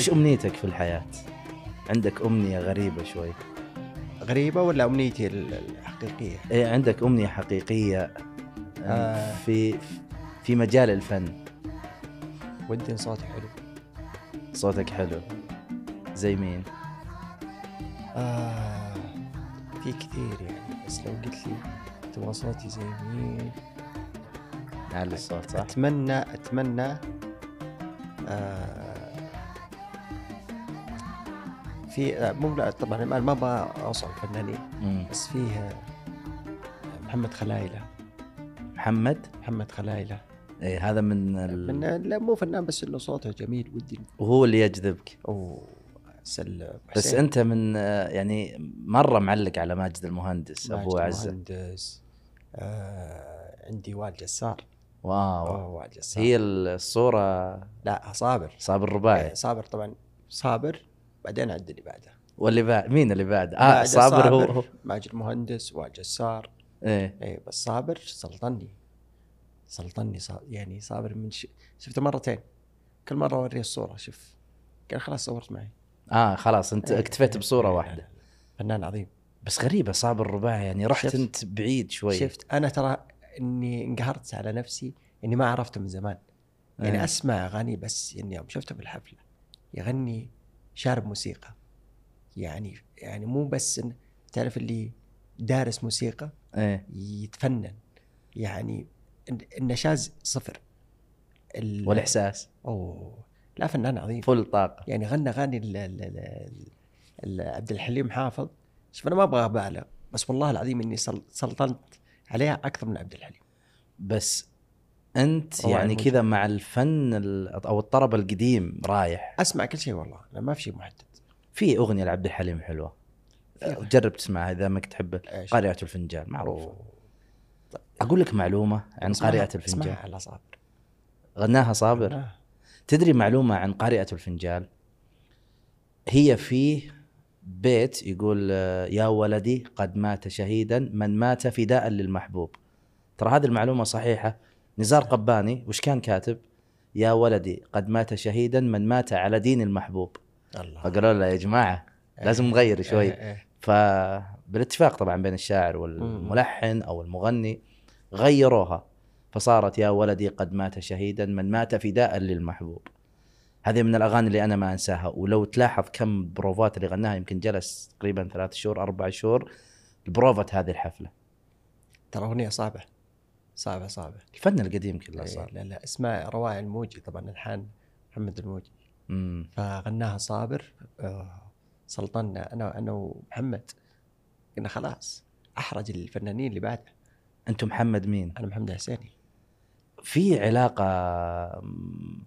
وش أمنيتك في الحياة؟ عندك أمنية غريبة شوي. غريبة ولا أمنيتي ال- الحقيقية؟ إيه عندك أمنية حقيقية آه. في في مجال الفن. ودي صوتي حلو. صوتك حلو. زي مين؟ آه في كثير يعني بس لو قلت لي تبغى صوتي زي مين؟ على الصوت صح؟ أتمنى أتمنى آه في آه، مو طبعا ما ما أبغى أوصل فنانين مم. بس فيه آه، محمد خلايله محمد؟ محمد خلايله إيه هذا من ال... فنان لا مو فنان بس إنه صوته جميل ودي. وهو اللي يجذبك. أو سل بس. أنت من آه، يعني مرة معلق على ماجد المهندس أبو ماجد عزه المهندس آه عندي وائل جسار. Wow. وائل جسار. هي الصورة لا صابر. صابر الرباعي. آه، صابر طبعا. صابر بعدين عد اللي بعده واللي بعد مين اللي بعد؟ آه بعد صابر هو, ماجد مهندس وائل جسار إيه. اي بس صابر سلطني. سلطني صا- يعني صابر من ش... شفته مرتين. كل مرة أوريه الصورة شوف. قال خلاص صورت معي. آه خلاص أنت إيه، اكتفيت إيه، بصورة إيه، واحدة. فنان عظيم. بس غريبة صابر الرباعي يعني رحت؟ أنت بعيد شوي. شفت؟ أنا ترى إني انقهرت على نفسي إني ما عرفته من زمان. يعني إيه. أسمع أغاني بس اني يوم شفته بالحفلة يغني شارب موسيقى. يعني يعني مو بس إن تعرف اللي دارس موسيقى إيه. يتفنن. يعني الن- النشاز صفر. ال- والإحساس. أوه لا فنان عظيم. فل طاقة. يعني غنى أغاني ال- ال- ال- ال- عبد الحليم حافظ. شوف أنا ما أبغى أبالغ بس والله العظيم إني سل- سلطنت عليها أكثر من عبد الحليم. بس أنت يعني. كذا مع الفن ال- أو الطرب القديم رايح. أسمع كل شيء والله أنا ما في شيء محدد. في أغنية لعبد الحليم حلوة. جرب تسمعها إذا ما تحب؟ قارئة الفنجان معروفة. أوه. أقول لك معلومة عن قارئة الفنجان. اسمعها على صابر. غناها صابر؟ آه. تدري معلومة عن قارئة الفنجان؟ هي في بيت يقول آه، يا ولدي قد مات شهيدا من مات فداء للمحبوب. ترى هذه المعلومة صحيحة؟ نزار قباني وش كان كاتب؟ يا ولدي قد مات شهيدا من مات على دين المحبوب. الله. فقالوا له يا جماعة لازم نغير شوي. إيه، إيه. فبالاتفاق طبعا بين الشاعر والملحن أو المغني غيروها. فصارت يا ولدي قد مات شهيدا من مات فداء للمحبوب. هذه من الأغاني اللي أنا ما أنساها. ولو تلاحظ كم بروفات اللي غناها يمكن جلس تقريبا ثلاث شهور أربع شهور بروفة هذه الحفلة. ترى أغنية صعبة. صعبة صعبة. الفن القديم كله إيه، صار لا لا اسمها روائع الموجي طبعا الحان محمد الموجي. امم فغناها صابر آه، سلطنا أنا أنا ومحمد. قلنا خلاص أحرج الفنانين اللي بعده أنتم محمد مين؟ أنا محمد حسيني. في علاقة مم،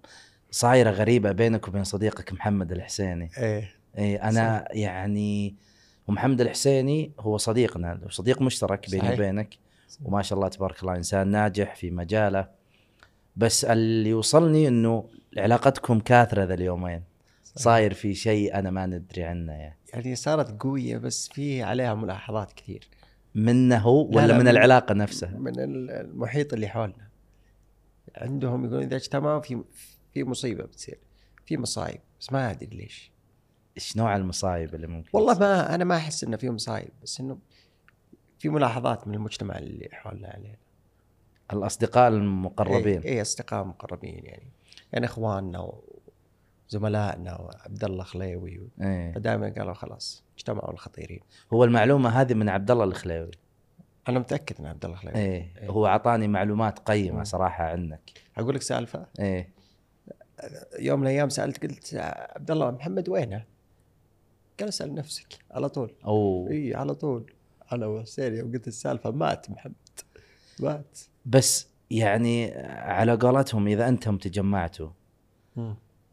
صايرة غريبة بينك وبين صديقك محمد الحسيني. إيه. اي أنا يعني ومحمد الحسيني هو صديقنا صديق مشترك بيني صحيح. وبينك. وما شاء الله تبارك الله إنسان ناجح في مجاله. بس اللي يوصلني إنه علاقتكم كاثرة ذا اليومين. صاير في شيء أنا ما ندري عنه يعني. يعني صارت قوية بس في عليها ملاحظات كثير. منه هو لا، ولا لا، من من- العلاقة نفسها؟ من ال- المحيط اللي حولنا. عندهم يقولون إذا اجتمعوا في في مصيبة بتصير في مصايب بس ما أدري ليش. إيش نوع المصايب اللي ممكن والله؟ ما أنا ما أحس إنه في مصايب بس إنه في ملاحظات من المجتمع اللي حولنا عليه. الأصدقاء المقربين. اي, أي أصدقاء مقربين يعني. يعني إخواننا وزملائنا وعبد الله خليوي إيه. فدائما قالوا خلاص اجتمعوا الخطيرين. هو المعلومة هذه من عبد الله الخليوي. أنا متأكد ان عبد الله خليوي. إيه. إيه. هو أعطاني معلومات قيمة مم. صراحة عنك. أقول لك سالفة؟ إيه. يوم من الأيام سألت قلت عبد الله محمد وينه؟ قال أسأل نفسك على طول. أو اي على طول. أنا وحسين يوم قلت السالفة مات محمد. مات. بس يعني على قولتهم إذا أنتم تجمعتوا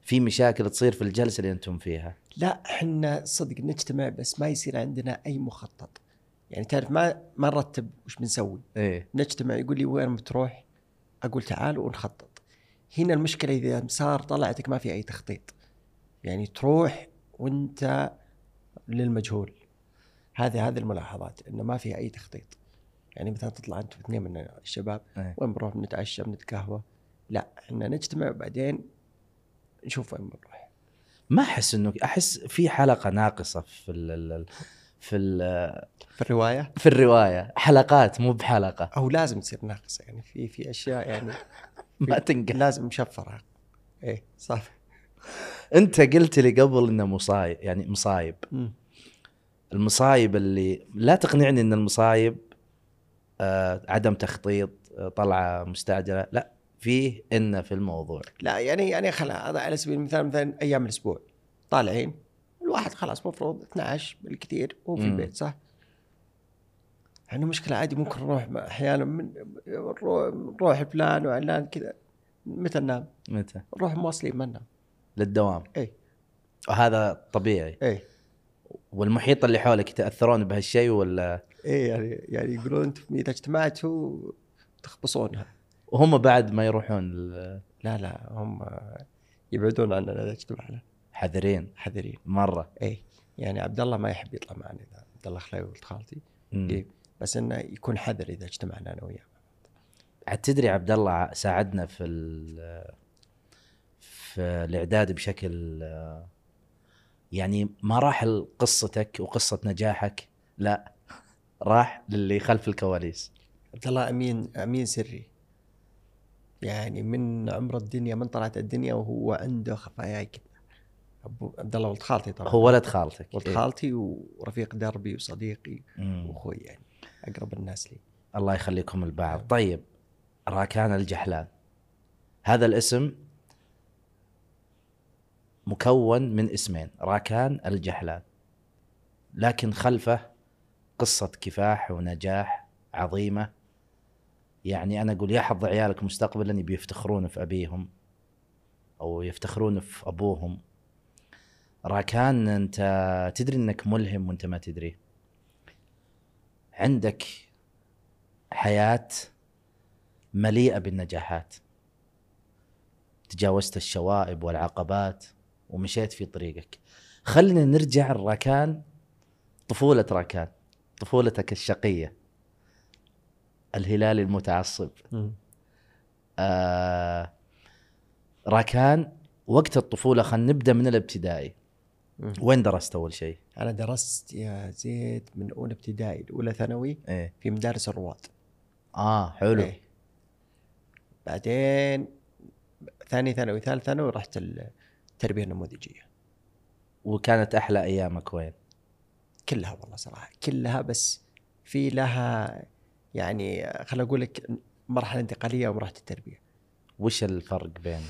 في مشاكل تصير في الجلسة اللي أنتم فيها؟ لا إحنا صدق نجتمع بس ما يصير عندنا أي مخطط. يعني تعرف ما ما نرتب وش بنسوي. إيه. نجتمع يقول لي وين بتروح؟ أقول تعال ونخطط. هنا المشكلة إذا مسار طلعتك ما في أي تخطيط. يعني تروح وأنت للمجهول. هذه هذه الملاحظات انه ما في أي تخطيط. يعني مثلا تطلع أنت واثنين من الشباب إيه. وين بنروح؟ نتعشى بنتقهوى لا إحنا نجتمع بعدين نشوف وين بنروح. ما أحس انه أحس في حلقة ناقصة في ال ال- في ال في الرواية؟ في الرواية. حلقات مو بحلقة. أو لازم تصير ناقصة. يعني في في أشياء يعني ما تنقل لازم مشفره إيه صح. أنت قلت لي قبل إنه مصايب يعني مصايب. المصايب اللي لا تقنعني إن المصايب آه عدم تخطيط آه طلعة مستعجله لا فيه إن في الموضوع. لا يعني يعني خلا هذا على سبيل المثال مثلا أيام الأسبوع طالعين الواحد خلاص مفروض 12 بالكثير هو في. البيت صح؟ يعني مشكلة عادي ممكن نروح أحيانا من نروح فلان وعلان كذا متى ننام؟ متى؟ نروح مواصلين ما ننام. للدوام. اي وهذا طبيعي. اي والمحيط اللي حولك يتأثرون بهالشيء ولا؟ اي يعني يعني يقولون أنتم إذا اجتمعتوا تخبصونها. وهم بعد ما يروحون ال- لا لا هم يبعدون عننا إذا اجتمعنا. حذرين. حذرين. مرة. اي يعني عبد الله ما يحب يطلع معنا إذا عبد الله خلاوي ولد خالتي. إيه. بس إنه يكون حذر إذا اجتمعنا أنا وياه. عاد تدري عبد الله ساعدنا في في الإعداد بشكل يعني ما راح لقصتك وقصة نجاحك لا راح للي خلف الكواليس. عبد الله أمين أمين سري. يعني من عمر الدنيا من طلعت الدنيا وهو عنده خفاياي كذا أبو عبد الله ولد خالتي طبعا. هو ولد خالتك. ولد إيه. خالتي ورفيق دربي وصديقي. وأخوي يعني أقرب الناس لي. الله يخليكم البعض. طيب راكان الجحلان. هذا الاسم مكون من اسمين راكان الجحلان. لكن خلفه قصة كفاح ونجاح عظيمة. يعني أنا أقول يا حظ عيالك مستقبلا بيفتخرون في أبيهم أو يفتخرون في أبوهم. راكان أنت تدري أنك ملهم وأنت ما تدري. عندك حياة مليئة بالنجاحات. تجاوزت الشوائب والعقبات. ومشيت في طريقك. خلينا نرجع الراكان طفولة راكان طفولتك الشقية. الهلالي المتعصب. آه راكان وقت الطفولة خلينا نبدأ من الابتدائي. مم. وين درست أول شيء؟ أنا درست يا زيد من أولى ابتدائي لاولى ثانوي إيه. في مدارس الرواد. آه حلو. إيه. بعدين ثاني ثانوي ثالث ثانوي رحت التربيه النموذجيه وكانت أحلى أيامك وين؟ كلها والله صراحة كلها بس في لها يعني خل أقول لك مرحلة انتقالية ومرحلة التربية. وش الفرق بين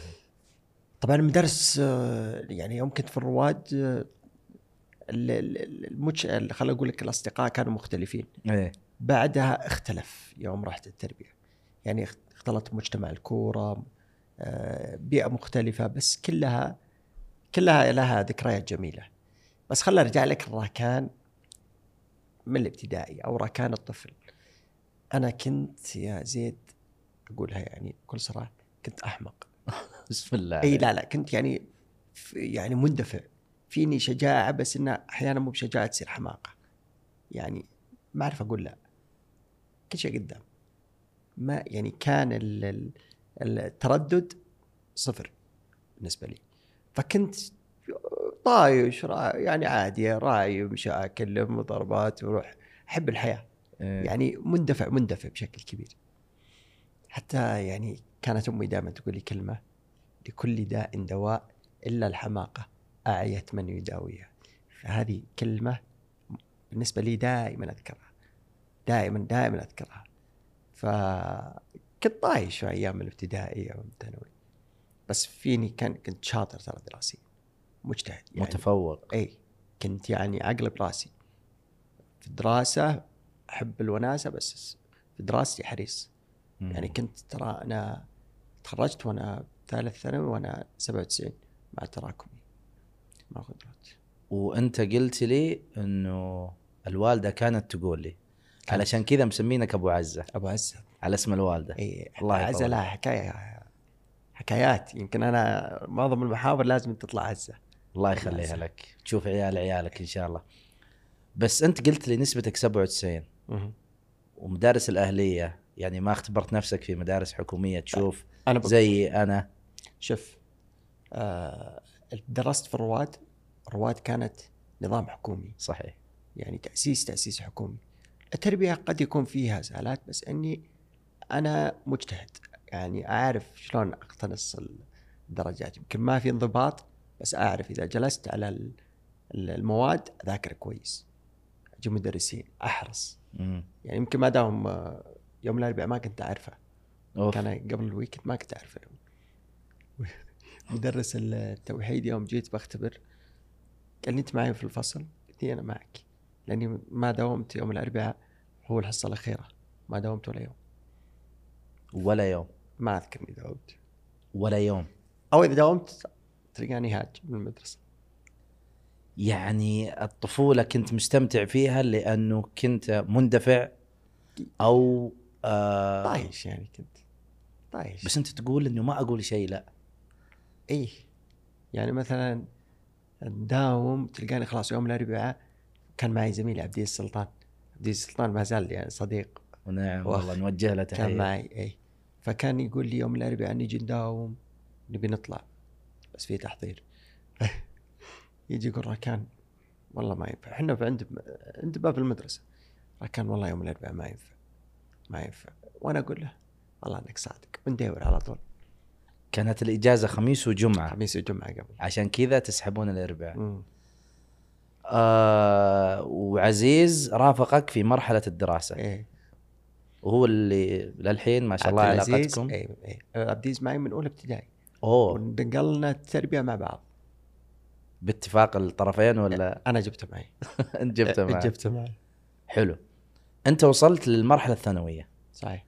طبعا المدارس آه، يعني يوم كنت في الرواد آه، ال- ال- المج... خل أقول لك الأصدقاء كانوا مختلفين. إيه. بعدها اختلف يوم رحت التربية. يعني اخت- اختلط مجتمع الكورة آه، بيئة مختلفة بس كلها كلها لها ذكريات جميلة. بس خلنا ارجع لك الراكان من الابتدائي أو راكان الطفل. أنا كنت يا زيد أقولها يعني بكل صراحة كنت أحمق. بسم الله إي لا لا كنت يعني يعني مندفع. فيني شجاعة بس انها أحيانا مو بشجاعة تصير حماقة. يعني ما أعرف أقول لا. كل شيء قدام. ما يعني كان ال- ال- التردد صفر بالنسبة لي. فكنت طايش يعني عادي راعي مشاكل مضاربات وروح. أحب الحياة. إيه. يعني مندفع مندفع بشكل كبير. حتى يعني كانت أمي دائما تقول لي كلمة لكل داء دواء إلا الحماقة أعيت من يداويها. فهذه كلمة بالنسبة لي دائما أذكرها. دائما دائما أذكرها. فكنت طايش في أيام الابتدائي أو الثانوي بس فيني كان كنت شاطر ترى دراسيا. مجتهد يعني. متفوق. إي. كنت يعني عقل براسي في الدراسة أحب الوناسة بس في دراستي حريص. مم. يعني كنت ترى أنا تخرجت وأنا ثالث ثانوي وأنا 97 مع التراكمي مع قدرات وأنت قلت لي إنه الوالدة كانت تقول لي علشان كذا مسمينك أبو عزة. أبو عزة. على اسم الوالدة. إي. الله عزة. لها حكاية حكايات. يمكن أنا معظم المحاور لازم تطلع عزه الله يخليها لك. تشوف عيال عيالك إن شاء الله. بس أنت قلت لي نسبتك 97 ومدارس الأهلية يعني ما اختبرت نفسك في مدارس حكومية تشوف بقول زي أنا؟ شوف آه درست في الرواد. الرواد كانت نظام حكومي. صحيح. يعني تأسيس تأسيس حكومي. التربية قد يكون فيها سالات بس إني أنا مجتهد. يعني أعرف شلون أقتنص الدرجات. يمكن ما في انضباط بس أعرف إذا جلست على ال- ال- المواد أذاكر كويس. أجي مدرسين أحرص. مم. يعني يمكن ما داوم يوم الأربعاء ما كنت أعرفه. أوف. كان قبل الويكند ما كنت أعرفه. مدرس التوحيد يوم جيت بختبر قال لي انت معي في الفصل؟ قلت أنا معك. لأني ما داومت يوم الأربعاء هو الحصة الأخيرة. ما داومت ولا يوم. ولا يوم. ما أذكر اني داومت ولا يوم. أو إذا داومت تلقاني هاج من المدرسة. يعني الطفولة كنت مستمتع فيها لأنه كنت مندفع أو آه طايش يعني كنت. طايش. بس أنت تقول إنه ما أقول شيء لا. إيه. يعني مثلا نداوم تلقاني خلاص يوم الأربعاء كان معي زميلي عبد السلطان. عبد السلطان ما زال يعني صديق. ونعم وأخ. والله نوجه له كان تحية. معي اي فكان يقول لي يوم الأربعاء نجي نداوم نبي نطلع بس في تحضير. يجي يقول راكان والله ما ينفع. إحنا عند عند باب المدرسة. راكان والله يوم الأربعاء ما ينفع ما ينفع. وأنا أقول له والله أنك صادق بندور على طول. كانت الإجازة خميس وجمعة. خميس وجمعة قبل. عشان كذا تسحبون الأربعاء. مم. آه وعزيز رافقك في مرحلة الدراسة. إيه. وهو اللي للحين ما شاء الله علاقتكم. إيه إيه. عبد العزيز معي من أولى ابتدائي. أوه. ونقلنا التربية مع بعض. باتفاق الطرفين ولا؟ أنا جبته معي. أنت جبته معه جبته معي. حلو. أنت وصلت للمرحلة الثانوية. صحيح.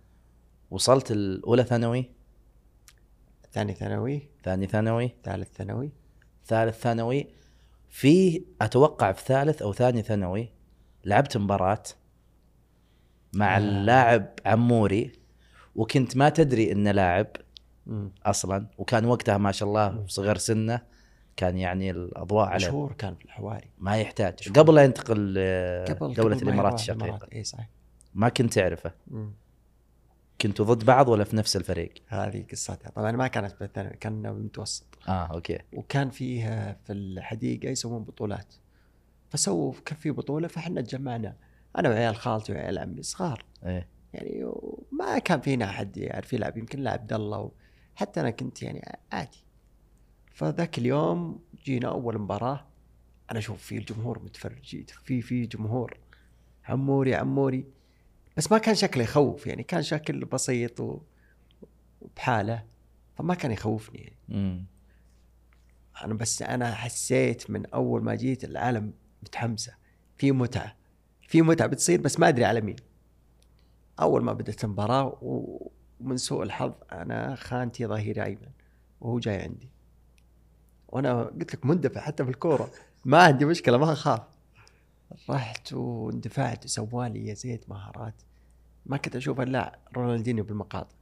وصلت الأولى ثانوي؟ ثاني ثانوي. ثاني ثانوي. ثالث ثانوي. ثالث ثانوي. في أتوقع في ثالث أو ثاني ثانوي لعبت مباراة. مع آه. اللاعب عموري وكنت ما تدري إنه لاعب. أصلا وكان وقتها ما شاء الله صغر سنه كان يعني الأضواء عليه مشهور كان في الحواري ما يحتاج مشهور. قبل لا ينتقل قبل دولة قبل ما الإمارات الإمارات. إي صحيح ما كنت تعرفه مم. كنتوا ضد بعض ولا في نفس الفريق؟ هذه قصتها طبعا ما كانت في الثانوي كان بالمتوسط آه أوكي وكان فيه في الحديقة يسوون بطولات فسووا كان في بطولة فإحنا تجمعنا أنا وعيال خالتي وعيال عمي صغار. إيه. يعني ما كان فينا أحد يعرف يلعب يمكن لا عبد الله. حتى أنا كنت يعني عادي. فذاك اليوم جينا أول مباراة أنا أشوف في الجمهور متفرج في في جمهور. عموري عموري. بس ما كان شكله يخوف يعني كان شكل بسيط. وبحالة فما كان يخوفني يعني. أنا بس أنا حسيت من أول ما جيت العالم متحمسة في متعة. في متعة بتصير بس ما أدري على مين. أول ما بدأت المباراة ومن سوء الحظ أنا خانتي ظهيري أيمن وهو جاي عندي. وأنا قلت لك مندفع حتى في الكورة. ما عندي مشكلة ما أخاف. رحت واندفعت وسوالي يا زيد مهارات. ما كنت أشوف إلا رونالدينيو بالمقاطع.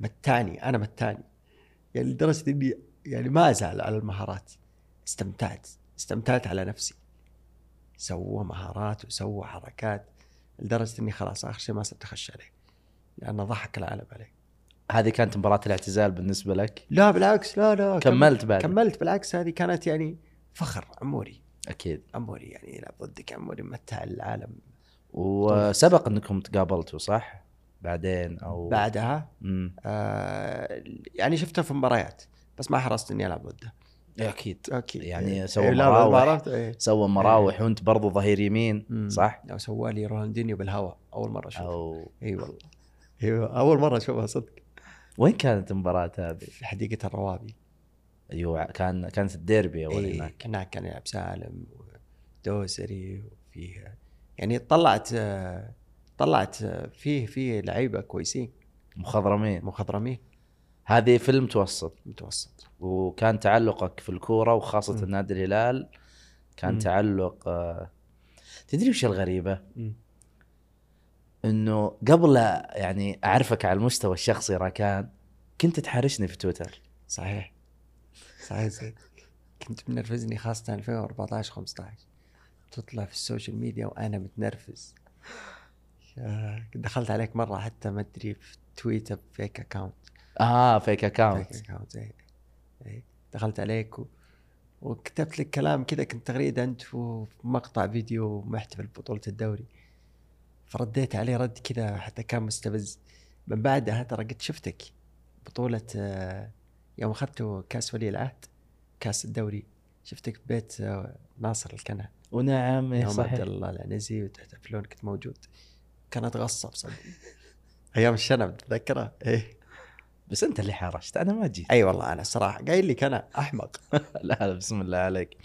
متاني أنا متاني. يعني لدرجة إني يعني ما أزعل على المهارات. استمتعت استمتعت على نفسي. سوى مهارات وسوى حركات لدرجة إني خلاص آخر شيء ما صرت أخش عليه لأنه ضحك العالم عليه هذه كانت مباراة الاعتزال بالنسبة لك؟ لا بالعكس لا لا كملت بعد؟ كملت. بالعكس هذه كانت يعني فخر عموري. أكيد. عموري يعني يلعب ضدك عموري متع العالم. وسبق إنكم تقابلتوا صح؟ بعدين أو بعدها؟ آه يعني شفته في مباريات بس ما حرصت إني ألعب ضده. أكيد أكيد يعني إيه. سوى إيه، مراوح. إيه. سوى مراوح وأنت برضو ظهير يمين. صح؟ سوى لي رونالدينيو بالهواء أول مرة أشوفه أو اي والله إيوه أول مرة أشوفها صدق وين كانت المباراة هذه؟ في حديقة الروابي أيوه كان كانت الديربي أول إيه هناك هناك كان يلعب سالم ودوسري وفيه يعني طلعت طلعت فيه فيه لعيبة كويسين مخضرمين مخضرمين هذه في المتوسط متوسط. وكان تعلقك في الكورة وخاصة مم. نادي الهلال كان مم. تعلق آه، تدري وش الغريبة؟ إنه قبل يعني أعرفك على المستوى الشخصي راكان كنت تحارشني في تويتر. صحيح. صحيح زين كنت منرفزني خاصة 2014 15 تطلع في ال social media وأنا متنرفز. يا- دخلت عليك مرة حتى ما أدري في تويتر فيك account. آه فيك account فيك account اي. دخلت عليك و... وكتبت لك كلام كذا كنت تغريدة أنت ومقطع فيديو محتفل ببطولة الدوري. فرديت عليه رد كذا حتى كان مستفز. من بعدها ترى قد شفتك بطولة آه، يوم اخذتوا كأس ولي العهد كأس الدوري. شفتك في بيت آه، ناصر الكنه ونعم إيه يوم صحيح. عبد الله العنزي وتحتفلون كنت موجود. كانت غصه بصدق أيام الشنب تتذكرها؟ إيه. بس أنت اللي حرشت أنا ما جيت. أي والله أنا الصراحه قايل لك أنا أحمق. لا لا بسم الله عليك.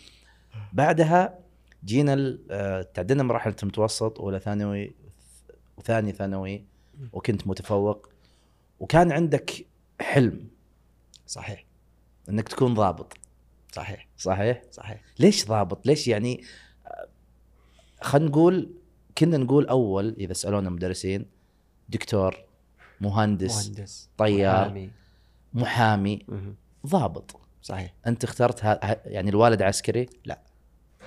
بعدها جينا آه، تعدينا مراحل المتوسط اولى ثانوي وثاني ثانوي وكنت متفوق. وكان عندك حلم. صحيح. إنك تكون ضابط. صحيح. صحيح؟ صحيح. ليش ضابط؟ ليش يعني آه، خلينا نقول كنا نقول أول إذا سألونا المدرسين دكتور مهندس مهندس طيار. محامي. محامي. ضابط صحيح انت اخترت ها يعني الوالد عسكري لا.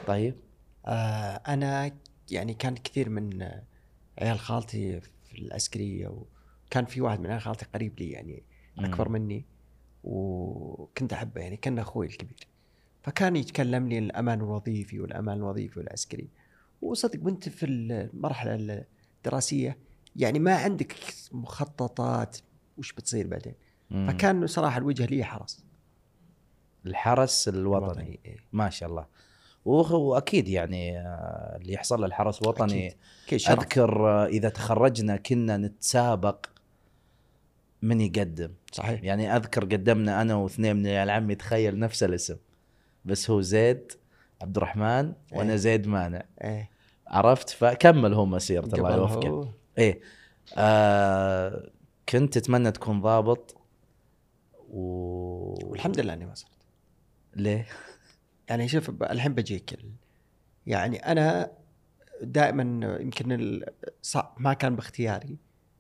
طيب آه أنا يعني كان كثير من عيال خالتي في العسكرية وكان في واحد من عيال خالتي قريب لي يعني أكبر مني وكنت أحبه يعني كان أخوي الكبير فكان يتكلم لي الأمان الوظيفي والأمان الوظيفي والعسكري وصدق وأنت في المرحلة الدراسية يعني ما عندك مخططات وش بتصير بعدين. مم. فكان صراحة الوجه لي حرس الحرس الوطني. إيه. ما شاء الله. وأكيد يعني آه، اللي يحصل له الحرس الوطني أذكر آه، إذا تخرجنا كنا نتسابق من يقدم. صحيح. يعني أذكر قدمنا أنا واثنين من عيال عمي تخيل نفس الاسم. بس هو زيد عبد الرحمن وأنا إيه. زيد مانع. إيه. عرفت؟ فكمل هو مسيرته الله يوفقه إيه. آه كنت تتمنى تكون ضابط و والحمد لله إني ما صرت. ليه؟ يعني شوف الحين بجيك ال- يعني أنا دائما يمكن ال- ما كان باختياري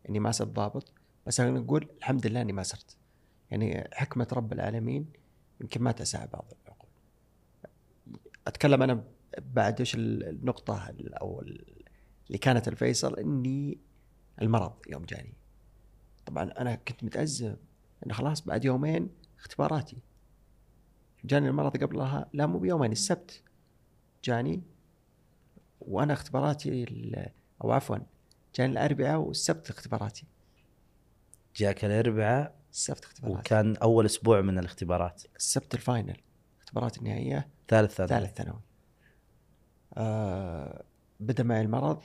إني ما صرت ضابط بس أنا نقول الحمد لله إني ما صرت. يعني حكمة رب العالمين يمكن ما تسع بعض العقول. أتكلم أنا بعد إيش ال- النقطة ال- أو ال- اللي كانت الفيصل إني المرض يوم جاني. طبعا أنا كنت متأزم انه خلاص بعد يومين اختباراتي. جاني المرض قبلها لا مو بيومين السبت جاني وأنا اختباراتي أو عفوا جاني الأربعاء والسبت اختباراتي. جاك الأربعاء السبت اختباراتي. وكان أول أسبوع من الاختبارات. السبت الفاينل اختبارات النهائية. ثالث ثانوي. ثالث ثانوي. آه بدأ معي المرض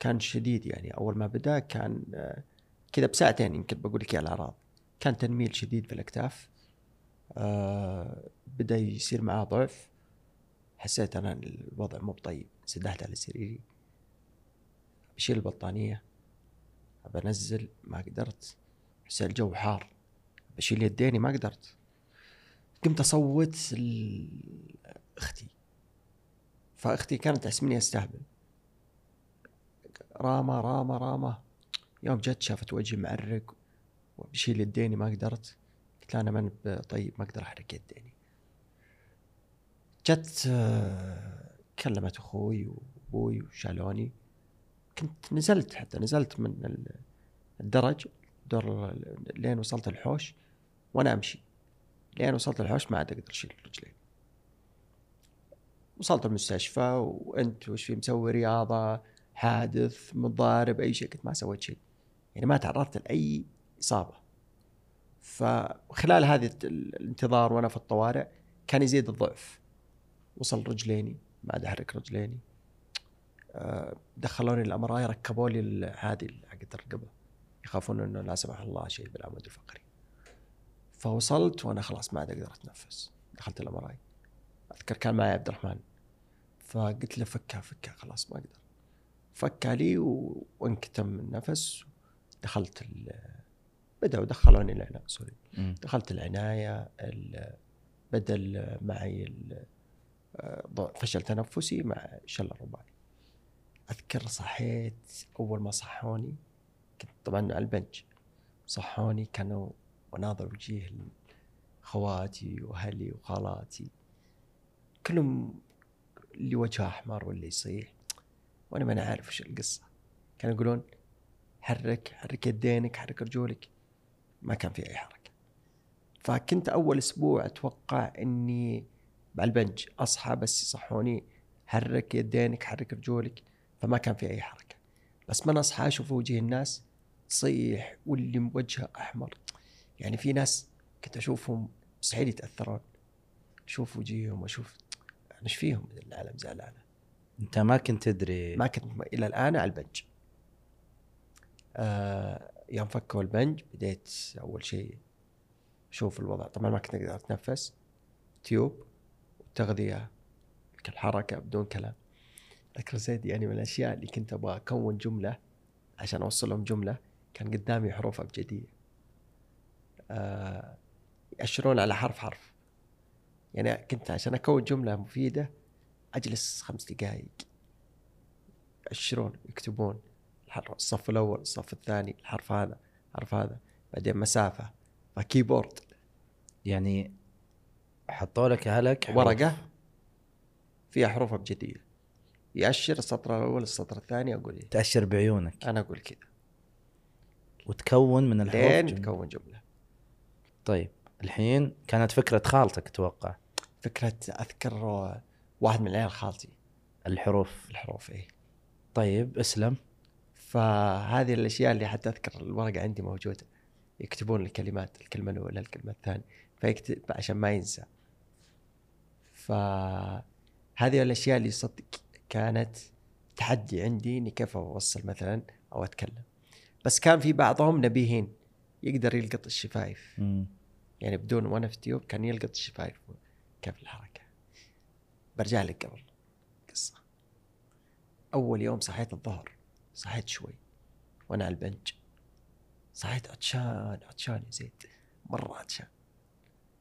وكان شديد يعني. أول ما بدأ كان آه كذا بساعتين يمكن بقول لك الأعراض. كان تنميل شديد في الأكتاف. آه بدأ يصير معاه ضعف. حسيت أنا الوضع مو بطيب. سدحت على سريري. بشيل البطانية. بنزل. ما قدرت. حسيت الجو حار. بشيل يديني. ما قدرت. قمت أصوت أختي. فأختي كانت تحسبني أستهبل. راما راما راما. يوم جت شافت وجهي معرق وبشيل يديني ما قدرت. قلت لها أنا من طيب ما أقدر احرك يديني. جت آه، كلمت أخوي وأبوي وشالوني. كنت نزلت حتى نزلت من ال- الدرج دور لين وصلت الحوش وأنا أمشي. لين وصلت الحوش ما عاد أقدر أشيل رجلين وصلت المستشفى وأنت وش في مسوي رياضة؟ حادث متضارب أي شيء كنت ما سويت شيء. يعني ما تعرضت لأي إصابة. فخلال هذه الانتظار وأنا في الطوارئ كان يزيد الضعف. وصل رجليني ما عاد احرك رجليني. آه، دخلوني الامراي ركبوا لي هذه حقت الرقبة. يخافون إنه لا سمح الله شيء بالعمود الفقري. فوصلت وأنا خلاص ما عاد أقدر أتنفس. دخلت الامراي أذكر كان معي عبد الرحمن. فقلت له فكها فكها خلاص ما أقدر. فكها لي و... وانكتم النفس. دخلت ال... بدأوا دخلوني العناية سوري. دخلت العناية ال- معي ال... آه، فشل تنفسي مع شلل رباعي أذكر صحيت أول ما صحوني كنت طبعا على البنج. صحوني كانوا وناظر وجيه خواتي وأهلي وخالاتي. كلهم اللي وجهه أحمر واللي يصيح. وأنا ما أنا عارف وش القصة. كانوا يقولون حرك حرك يدينك حرك رجولك. ما كان في أي حركة. فكنت أول أسبوع أتوقع إني على البنج أصحى بس يصحوني حرك يدينك حرك رجولك. فما كان في أي حركة. بس من أصحى أشوف وجه الناس تصيح واللي وجهه أحمر. يعني في ناس كنت أشوفهم مستحيل يتأثرون. أشوف وجيههم وأشوف أنا إيش فيهم؟ العالم زعلانه انت ما كنت تدري. ما كنت إلى الآن على البنج. آه يوم فكوا البنج بديت أول شيء أشوف الوضع. طبعا ما كنت أقدر أتنفس. تيوب وتغذيه الحركه بدون كلام. أذكر زيد يعني من الأشياء اللي كنت أبغى أكون جملة عشان أوصل لهم جملة كان قدامي حروف ابجديه آه يأشرون على حرف حرف. يعني كنت عشان أكون جملة مفيدة أجلس خمس دقائق يأشرون يكتبون. الصف الأول الصف الثاني الحرف هذا الحرف هذا. بعدين مسافة. فكيبورد يعني حطوا لك أهلك. ورقة. فيها حروف ابجديه يأشر السطر الأول السطر الثاني أقول إيه؟ تأشر بعيونك. أنا أقول كذا. وتكون من الحروف لين جملة. تكون جملة. طيب الحين كانت فكرة خالتك أتوقع. فكرة أذكر واحد من عيال خالتي. الحروف. الحروف إيه. طيب اسلم. فهذه الأشياء اللي حتى أذكر الورقة عندي موجودة. يكتبون الكلمات الكلمة الأولى الكلمة الثانية. فيكتب عشان ما ينسى. فهذه الأشياء اللي صدق كانت تحدي عندي إني كيف أوصل مثلا أو أتكلم. بس كان في بعضهم نبيهين يقدر يلقط الشفايف. مم. يعني بدون وأنا في تيوب كان يلقط الشفايف. كيف الحركة؟ برجع لك قبل. قصة. أول يوم صحيت الظهر صحيت شوي. وأنا على البنج. صحيت عطشان عطشان يا زيد. مرة عطشان.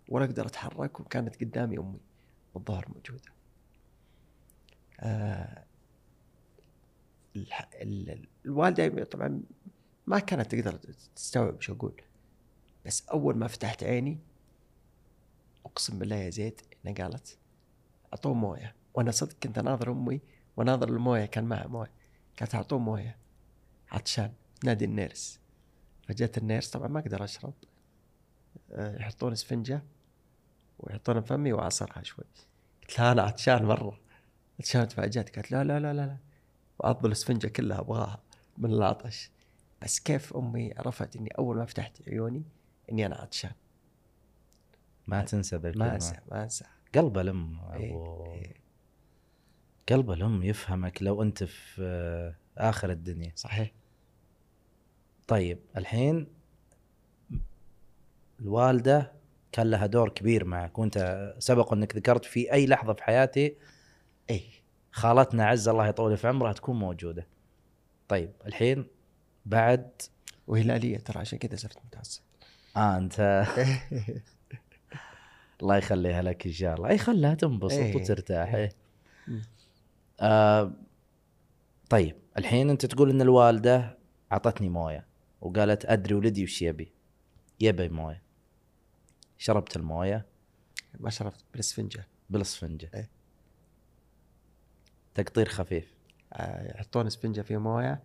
ولا أقدر أتحرك وكانت قدامي أمي. الظهر موجودة. آه الح... ال... الوالدة طبعا ما كانت تقدر تستوعب إيش أقول. بس أول ما فتحت عيني أقسم بالله يا زيد إنها قالت أعطوه موية. وأنا صدق كنت أناظر أمي وناظر الموية كان معها موية. قالت أعطوه موية عطشان نادي النيرس. فجت النيرس طبعا ما أقدر اشرب آه، يحطون إسفنجة ويحطون فمي واعصرها شوي. قلت لها أنا عطشان مرة. عطشان تفاجأت قالت لا لا لا لا لا. وعض الإسفنجة كلها أبغاها من العطش. بس كيف أمي عرفت إني أول ما فتحت عيوني إني أنا عطشان؟ ما تنسى ذا ما. أنسى ما أنسى. قلب الأم إيه، أبو... إيه. قلب الأم يفهمك لو أنت في آخر الدنيا صحيح طيب الحين الوالدة كان لها دور كبير معك وأنت سبق أنك ذكرت في أي لحظة في حياتي اي خالتنا عز الله يطول في عمرها تكون موجودة. طيب الحين بعد وهلاليه ترى عشان كذا صرت متعصب آه أنت الله يخليها لك إن شاء الله. أي خلها تنبسط إيه. وترتاح. إيه. مم. آه طيب الحين أنت تقول إن الوالدة أعطتني موية وقالت أدري ولدي وش يبي؟ يبي موية. شربت الموية؟ ما شربت بالاسفنجة. بالاسفنجة. إيه. تقطير خفيف. آه، يحطون اسفنجة فيها موية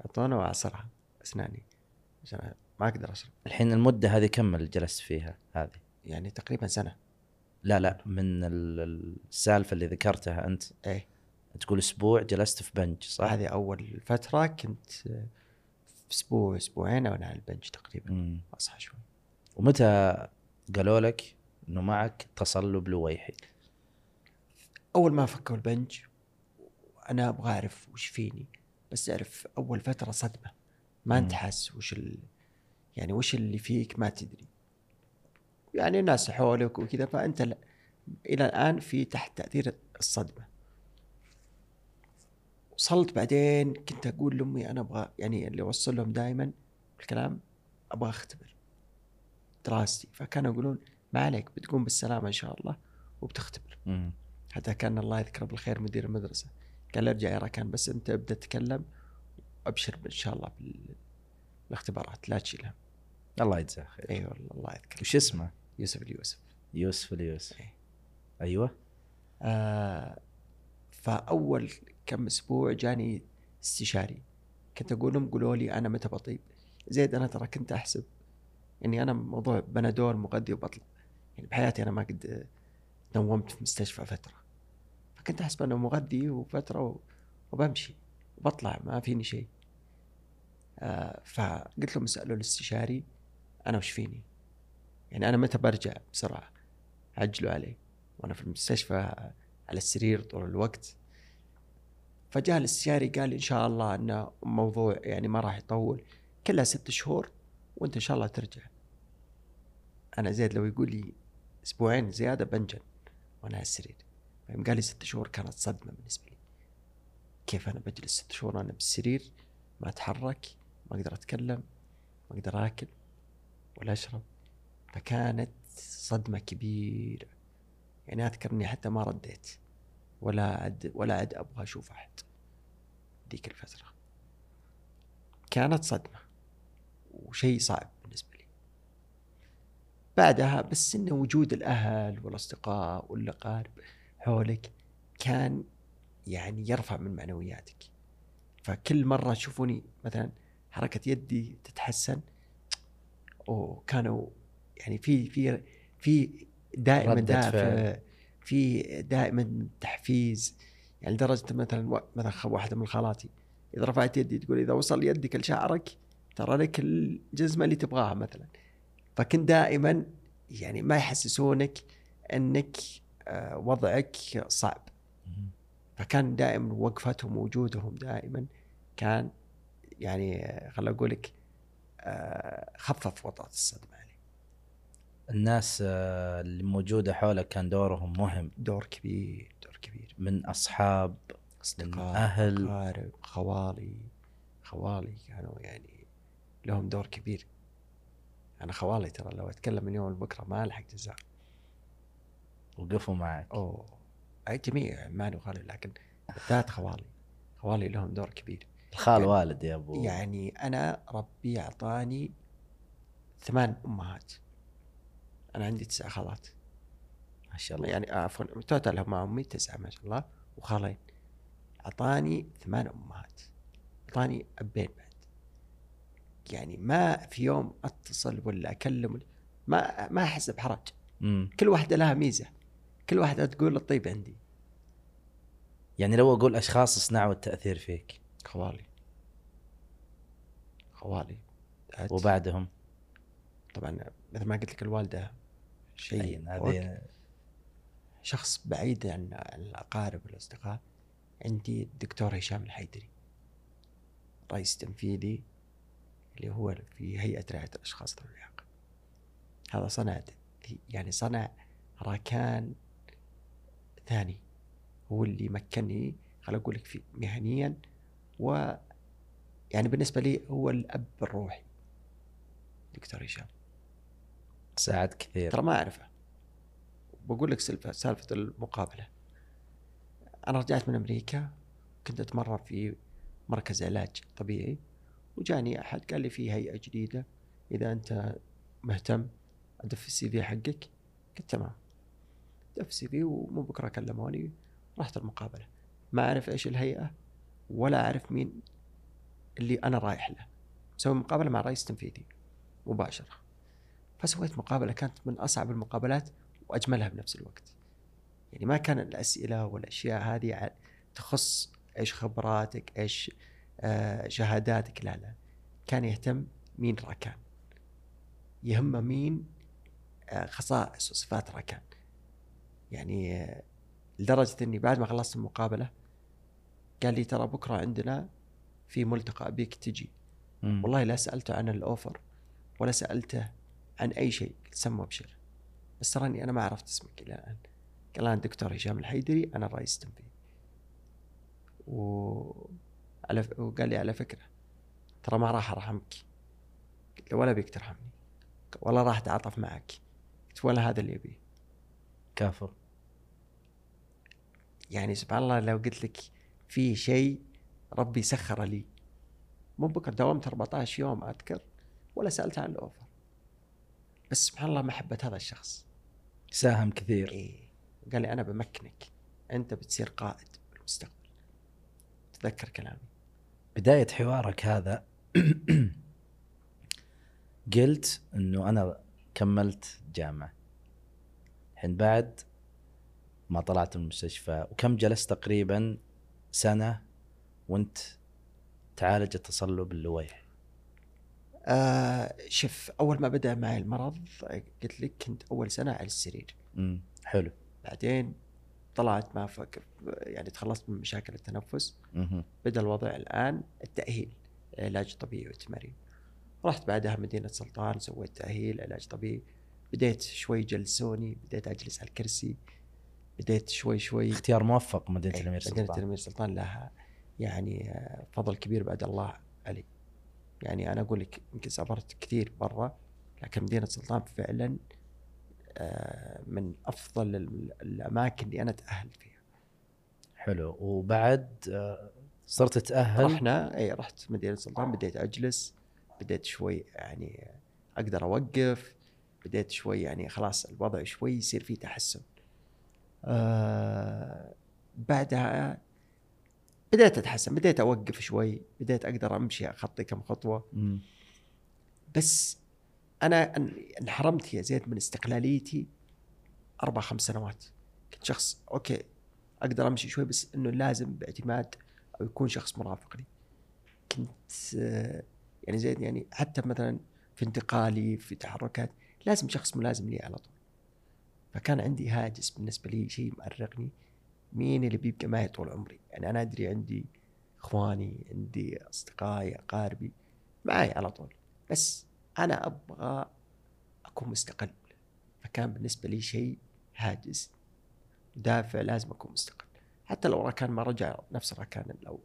يحطونها وأعصرها أسناني عشان ما أقدر أشرب. الحين المدة هذه كم اللي جلست فيها هذه؟ يعني تقريبا سنة لا لا من ال- السالفة اللي ذكرتها أنت إيه تقول أسبوع جلست في بنج صح؟ هذه أول فترة كنت في أسبوع أسبوعين وأنا على البنج تقريبا مم. أصحى شوي ومتى قالوا لك إنه معك تصلب لويحي؟ أول ما فكوا البنج أنا أبغى أعرف وش فيني بس أعرف أول فترة صدمة ما أنت مم. حاس وش ال... يعني وش اللي فيك ما تدري يعني الناس حولك وكذا فأنت ل... إلى الآن في تحت تأثير الصدمة. وصلت بعدين كنت أقول لأمي أنا أبغى يعني اللي اوصل لهم دائما الكلام أبغى أختبر دراستي. فكانوا يقولون ما عليك بتقوم بالسلامة إن شاء الله وبتختبر. مم. حتى كان الله يذكره بالخير مدير المدرسة. قال ارجع يا ركان بس أنت ابدأ تتكلم وأبشر إن شاء الله بال- بالاختبارات لا تشيل هم الله يجزاه خير. إي والله الله يذكره. وش اسمه؟ يوسف اليوسف. يوسف اليوسف. إيه. أيوه. آه فأول كم أسبوع جاني استشاري. كنت أقول لهم قولوا لي أنا متى بطيب. زيد أنا ترى كنت أحسب إني أنا موضوع بنادول مغذي وبطلع يعني بحياتي أنا ما قد نومت في مستشفى فترة. فكنت أحسب أنه مغذي وفترة وبمشي. وبطلع ما فيني شيء. آه فقلت لهم اسألوا الاستشاري أنا وش فيني؟ يعني أنا متى برجع بسرعة؟ عجلوا علي. وأنا في المستشفى على السرير طول الوقت. فجاء الاستشاري قال إن شاء الله انه موضوع يعني ما راح يطول. كلها ست شهور وأنت إن شاء الله ترجع. أنا زيد لو يقول لي أسبوعين زيادة بنجن وأنا على السرير. يوم قال لي ست شهور كانت صدمة بالنسبة لي. كيف أنا بجلس ست شهور أنا بالسرير؟ ما أتحرك ما أقدر أتكلم ما أقدر آكل ولا أشرب. فكانت صدمة كبيرة. يعني أذكر إني حتى ما رديت. ولا عد ولا عد أبغى أشوف أحد. ذيك الفترة. كانت صدمة. وشيء صعب بالنسبة لي. بعدها بس انه وجود الأهل والأصدقاء والأقارب حولك كان يعني يرفع من معنوياتك. فكل مرة تشوفوني مثلا حركة يدي تتحسن وكانوا يعني في في في دائما دافع. في دائما تحفيز يعني لدرجة مثلا مثلا واحدة من خالاتي إذا رفعت يدي تقول إذا وصل يدك لشعرك ترى لك الجزمة اللي تبغاها مثلا فكنت دائما يعني ما يحسسونك أنك آه، وضعك صعب. فكان دائما وقفتهم ووجودهم دائما كان يعني آه، خل أقول لك آه، خفف وطأة الصدمة الناس آه، اللي موجودة حولك كان دورهم مهم. دور كبير دور كبير. من أصحاب أصدقاء أهل. أقارب خوالي خوالي كانوا يعني لهم دور كبير. أنا خوالي ترى لو أتكلم من يوم لبكرة ما الحق تزعل وقفوا معك. أوه. أي جميع عماني وخالي لكن بالذات خوالي. خوالي لهم دور كبير. الخال يعني- والد يا أبو. يعني أنا ربي أعطاني ثمان أمهات. أنا عندي تسع خالات. ما شاء الله. يعني عفوا توتال مع أمي تسعة ما شاء الله. وخالين. أعطاني ثمان أمهات. أعطاني أبين بعد. يعني ما في يوم أتصل ولا أكلم ولا- ما ما أحس بحرج. مم. كل واحدة لها ميزة. كل واحدة تقول الطيب عندي. يعني لو أقول أشخاص صنعوا التأثير فيك. خوالي. خوالي. بعد- وبعدهم؟ طبعا مثل ما قلت لك الوالدة شيء فوق. هذه شخص بعيد عن الأقارب والأصدقاء. عندي الدكتور هشام الحيدري رئيس تنفيذي اللي هو في هيئة رعاية الأشخاص ذوي الإعاقة. هذا صنع يعني صنع ركان ثاني هو اللي مكنني خل أقول لك في مهنيا و يعني بالنسبة لي هو الأب الروحي. دكتور هشام. ساعد كثير. ترى ما أعرفه. بقول لك سالفه سالفة المقابلة. أنا رجعت من أمريكا كنت أتمرن في مركز علاج طبيعي وجاني أحد قال لي في هيئة جديدة إذا أنت مهتم أدف السي في حقك. قلت تمام. دف السي في ومو بكرة كلموني رحت المقابلة. ما أعرف إيش الهيئة ولا أعرف مين اللي أنا رايح له. مسوي مقابلة مع رئيس تنفيذي مباشرة. فسويت مقابلة كانت من أصعب المقابلات وأجملها بنفس الوقت. يعني ما كان الأسئلة والأشياء هذه تخص إيش خبراتك، إيش آه شهاداتك، لا لا. كان يهتم مين راكان. يهمه مين آه خصائص وصفات راكان. يعني آه لدرجة إني بعد ما خلصت المقابلة قال لي ترى بكرة عندنا في ملتقى أبيك تجي. مم. والله لا سألته عن الأوفر ولا سألته عن أي شيء قلت سمى ابشر بس تراني أنا ما عرفت اسمك إلى الآن. قال أنا الدكتور هشام الحيدري أنا الرئيس التنفيذي. و... على ف... وقال لي على فكرة ترى ما راح أرحمك. قلت له ولا بيك ترحمني. ولا راح أتعاطف معك. قلت ولا هذا اللي يبيه. كفو يعني سبحان الله لو قلت لك في شيء ربي سخر لي. مو بكره داومت 14 يوم أذكر ولا سألت عن الاوفر بس سبحان الله محبه هذا الشخص. ساهم كثير. إيه. قال لي أنا بمكنك. أنت بتصير قائد بالمستقبل. تذكر كلامي. بداية حوارك هذا قلت إنه أنا كملت جامعة. الحين بعد ما طلعت من المستشفى وكم جلست تقريبا سنة وانت تعالج التصلب اللويح. آه شوف أول ما بدأ معي المرض قلت لك كنت أول سنة على السرير. امم حلو. بعدين طلعت ما فك يعني تخلصت من مشاكل التنفس. مهم. بدأ الوضع الآن التأهيل علاج طبيعي والتمارين رحت بعدها مدينة سلطان سويت تأهيل علاج طبيعي. بديت شوي جلسوني بديت أجلس على الكرسي. بديت شوي شوي. اختيار موفق مدينة إيه، الأمير مدينة سلطان. الأمير سلطان لها يعني آه، فضل كبير بعد الله. يعني أنا أقول لك يمكن سافرت كثير برا لكن مدينة سلطان فعلا آه، من أفضل ال- الأماكن اللي أنا تأهلت فيها. حلو. وبعد آه، صرت تتاهل رحنا اي رحت مدينة سلطان بديت أجلس بديت شوي يعني أقدر أوقف بديت شوي يعني خلاص الوضع شوي يصير فيه تحسن. آه بعدها بديت أتحسن بديت أوقف شوي بديت أقدر أمشي أخطي كم خطوة. مم. بس أنا انحرمت يا زيد من استقلاليتي أربع خمس سنوات. كنت شخص أوكي أقدر أمشي شوي بس إنه لازم باعتماد أو يكون شخص مرافق لي كنت يعني زيد يعني حتى مثلا في انتقالي في تحركات لازم شخص ملازم لي على طول. فكان عندي هاجس بالنسبة لي شيء مأرقني. مين اللي بيبقى معي طول عمري؟ يعني أنا أدري عندي إخواني عندي أصدقائي أقاربي معي على طول. بس أنا أبغى أكون مستقل. فكان بالنسبة لي شيء هاجس. دافع لازم أكون مستقل. حتى لو ركان ما رجع نفس الركان الأول.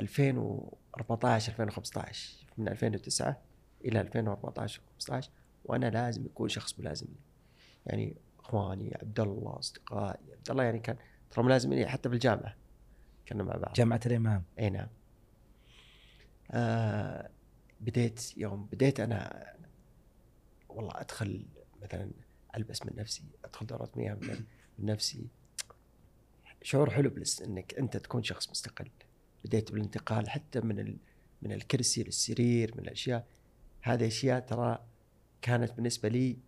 2014 2015 من 2009 إلى 2014 15 وأنا لازم يكون شخص ملازم لي. يعني إخواني عبد الله أصدقائي. عبد الله يعني كان ترى ملازم لي حتى بالجامعة كنا مع بعض. جامعة الإمام. إي نعم. آه بديت يوم بديت أنا والله أدخل مثلا ألبس من نفسي أدخل دورات مياه من من نفسي. شعور حلو بس إنك أنت تكون شخص مستقل. بديت بالانتقال حتى من ال... من الكرسي للسرير من الأشياء. هذه أشياء ترى كانت بالنسبة لي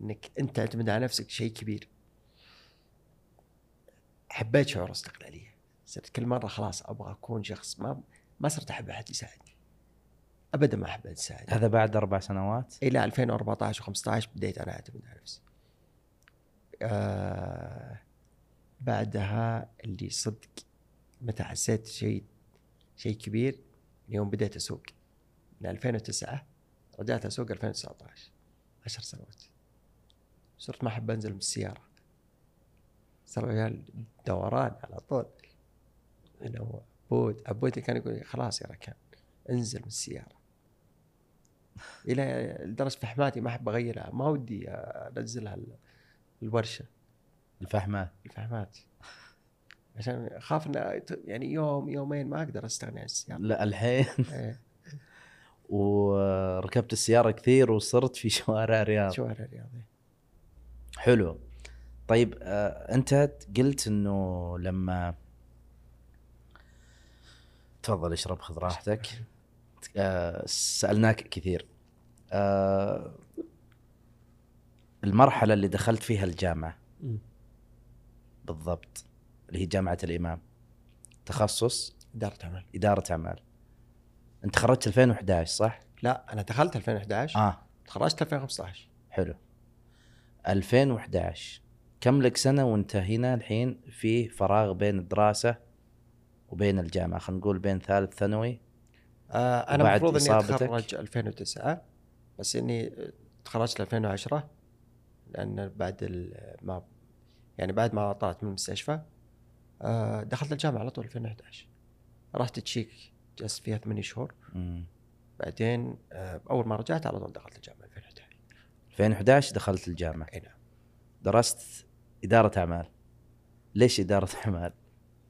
إنك أنت تعتمد على نفسك شيء كبير. حبيت شعور الاستقلاليه صرت كل مرة خلاص أبغى أكون شخص ما ما صرت أحب أحد يساعدني. ابدا ما أحب أحد يساعدني. هذا بعد أربع سنوات؟ إلى 2014 و15 بديت أنا أعتمد على نفسي. آه بعدها اللي صدق متى حسيت شيء شيء كبير يوم بديت أسوق. من 2009 رجعت أسوق 2019 10 سنوات. صرت ما أحب أنزل من السياره صار رجال دوران على طول. إنه أبوي أبوي كان يقول لي خلاص يا ركان انزل من السيارة. إلى لدرجه فحماتي ما أحب أغيرها ما ودي أنزلها ال- الورشة. الفحمات الفحمات. عشان أخاف ان يعني يوم يومين ما أقدر أستغني عن السيارة. لا الحين. إيه، وركبت السيارة كثير وصرت في شوارع الرياض شوارع الرياضي حلو. طيب آه انت قلت انه لما تفضل اشرب خذ راحتك. آه سألناك كثير. آه المرحلة اللي دخلت فيها الجامعة. بالضبط. اللي هي جامعة الإمام. تخصص؟ إدارة عمل إدارة أعمال. أنت خرجت 2011 صح؟ لا أنا دخلت 2011 آه. تخرجت 2015 حلو. 2011 كم لك سنة وانت هنا الحين في فراغ بين الدراسة وبين الجامعة خلينا نقول بين ثالث ثانوي. آه أنا المفروض إني؟ أتخرج 2009 بس إني تخرجت 2010 لأن بعد ال- ما يعني بعد ما طلعت من المستشفى آه دخلت الجامعة على طول 2011 رحت تشيك جلست فيها ثمانية شهور. مم. بعدين آه أول ما رجعت على طول دخلت الجامعة. 2011 2011 دخلت الجامعة أي نعم درست إدارة أعمال ليش إدارة أعمال؟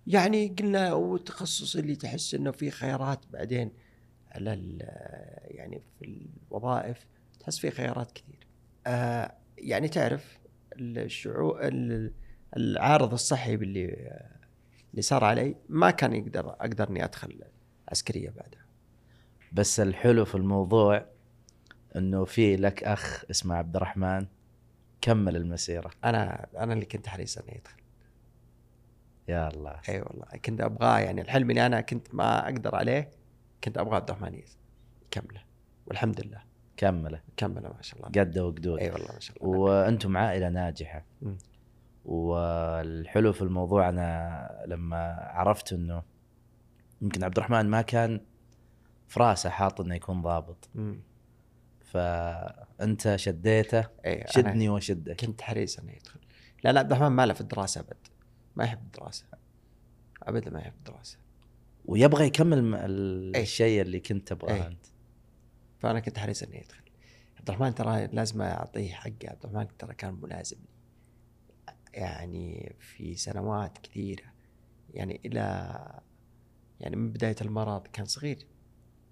يعني قلنا وتخصص اللي تحس إنه في خيارات بعدين على ال- يعني في الوظائف تحس في خيارات كثير. آه يعني تعرف الشعور ال- العارض الصحي اللي اللي صار علي ما كان يقدر أقدر اني أدخل عسكرية بعدها. بس الحلو في الموضوع إنه في لك أخ اسمه عبد الرحمن كمل المسيرة. أنا أنا اللي كنت حريص انه يدخل يا الله. أي أيوة والله. كنت أبغاه يعني الحلم اللي أنا كنت ما أقدر عليه كنت أبغى عبد الرحمن يكمله والحمد لله. كمله. كمله ما شاء الله. قده وقدود. أي والله ما شاء الله. وأنتم عائلة ناجحة. مم. والحلو في الموضوع أنا لما عرفت إنه يمكن عبد الرحمن ما كان في راسه حاط إنه يكون ضابط. مم. فأنت شديته أنا شدني وشدك كنت حريص انه يدخل لا لا عبد الرحمن ما له في الدراسة أبد. ما يحب الدراسة. ابدا ما يحب الدراسة. ويبغى يكمل أي. الشيء اللي كنت تبغاه أي. أنت. فأنا كنت حريص انه يدخل عبد الرحمن ترى لازم أعطيه حقه عبد الرحمن ترى كان ملازم يعني في سنوات كثيرة. يعني إلى يعني من بداية المرض كان صغير.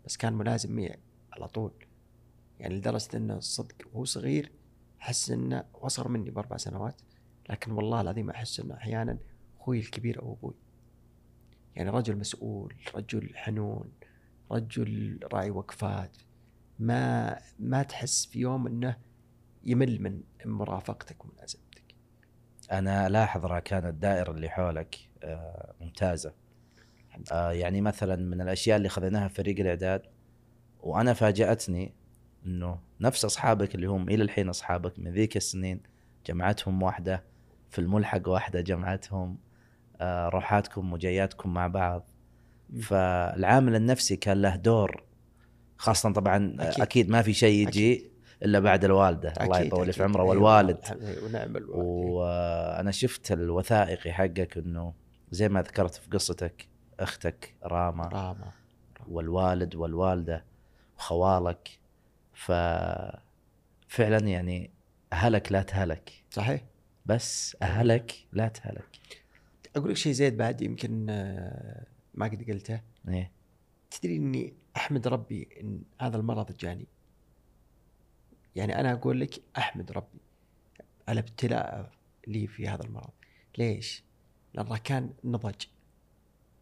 بس كان ملازم معي على طول. يعني لدرجة إنه صدق وهو صغير أحس إنه اصغر مني بأربع سنوات لكن والله العظيم أحس إنه أحيانا أخوي الكبير أو أبوي. يعني رجل مسؤول رجل حنون رجل راعي وقفات ما ما تحس في يوم إنه يمل من مرافقتك وملازمتك أنا ألاحظ راكان الدائرة اللي حولك آه، ممتازة. آه، يعني مثلا من الأشياء اللي خذيناها في فريق الإعداد وأنا فاجأتني إنه نفس أصحابك اللي هم إلى الحين أصحابك من ذيك السنين جمعتهم واحدة في الملحق واحدة جمعتهم آه، روحاتكم وجياتكم مع بعض. فالعامل النفسي كان له دور خاصة طبعا أكيد. أكيد, أكيد ما في شيء يجي إلا بعد الوالدة. الله أكيد، يطول في أكيد. عمره. أي والوالد. ونعم الوالد. وأنا شفت الوثائقي حقك إنه زي ما ذكرت في قصتك أختك راما راما. والوالد والوالدة وخوالك. ف فعلا يعني اهلك لا تهلك. صحيح. بس اهلك لا تهلك. أقول لك شيء زيد بعد يمكن آه، ما قد قلته. إيه. تدري إني أحمد ربي إن هذا المرض جاني. يعني أنا أقول لك أحمد ربي على ابتلاء لي في هذا المرض. ليش؟ لأن كان نضج.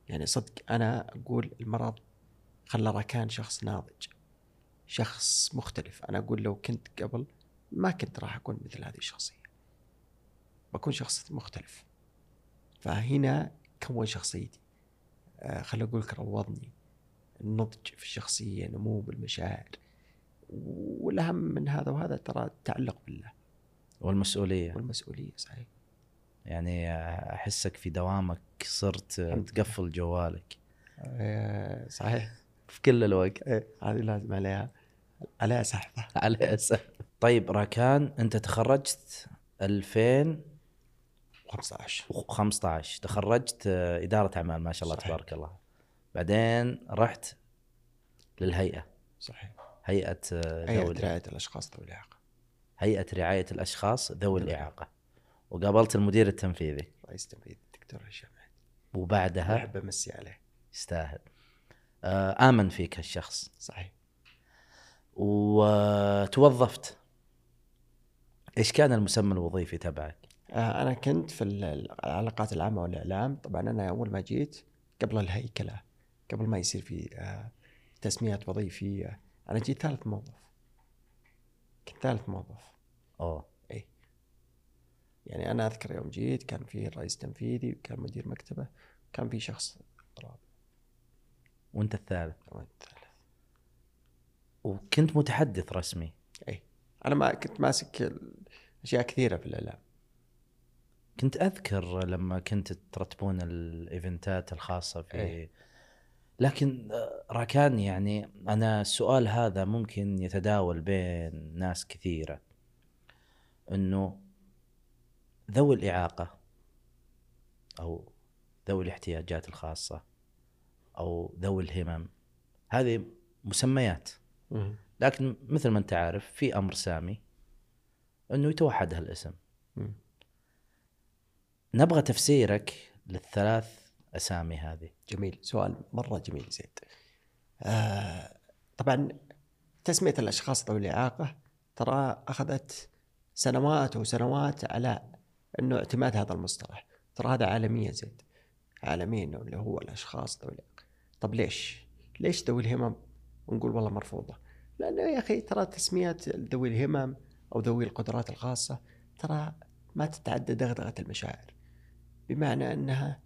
يعني صدق أنا أقول المرض خلى راكان شخص ناضج. شخص مختلف. أنا أقول لو كنت قبل ما كنت راح أكون مثل هذه الشخصية. بكون شخص مختلف. فهنا كون شخصيتي. آه خل أقول لك روضني. النضج في الشخصية نمو بالمشاعر والأهم من هذا وهذا ترى التعلق بالله. والمسؤولية. والمسؤولية صحيح. يعني أحسك في دوامك صرت. تقفل جوالك. آه صحيح. في كل الوقت. إيه، هذه لازم عليها. عليها سحبه على أساس طيب راكان انت تخرجت 2015 15 تخرجت آه، إدارة أعمال ما شاء الله صحيح. تبارك الله. بعدين رحت للهيئة. صحيح. هيئة آه، هيئة ذوي رعاية الأشخاص ذوي الإعاقة. هيئة رعاية الأشخاص ذوي ذوي الإعاقة. وقابلت المدير التنفيذي. رئيس تنفيذي الدكتور هشام وبعدها احب امسي عليه. يستاهل. آمن فيك هالشخص صحيح. وتوظفت. إيش كان المسمى الوظيفي تبعك؟ آه، أنا كنت في ال- العلاقات العامة والإعلام. طبعا أنا أول ما جيت قبل الهيكلة قبل ما يصير في آه، تسميات وظيفية أنا جيت ثالث موظف. كنت ثالث موظف. أوه. يعني أنا أذكر يوم جيت كان في رئيس تنفيذي وكان مدير مكتبة كان في شخص رابع وانت الثالث. وأنا الثالث. وكنت متحدث رسمي. أي أنا ما كنت ماسك أشياء كثيرة في الإعلام. كنت أذكر لما كنت ترتبون الإيفنتات الخاصة في إيه. لكن آه، راكان يعني أنا السؤال هذا ممكن يتداول بين ناس كثيرة. إنه ذوي الإعاقة أو ذوي الاحتياجات الخاصة أو ذوي الهمم. هذه مسميات. لكن مثل ما أنت عارف في أمر سامي إنه يتوحد هالاسم. نبغى تفسيرك للثلاث أسامي هذه. جميل. سؤال مرة جميل زيد. آه طبعا تسمية الأشخاص ذوي الإعاقة ترى أخذت سنوات وسنوات على أنه اعتماد هذا المصطلح. ترى هذا عالميا زيد. عالميا اللي هو الأشخاص ذوي الإعاقة. طب ليش؟ ليش ذوي الهمم؟ ونقول والله مرفوضة؟ لأنه يا أخي ترى تسميات ذوي الهمم أو ذوي القدرات الخاصة ترى ما تتعدى دغدغة المشاعر. بمعنى أنها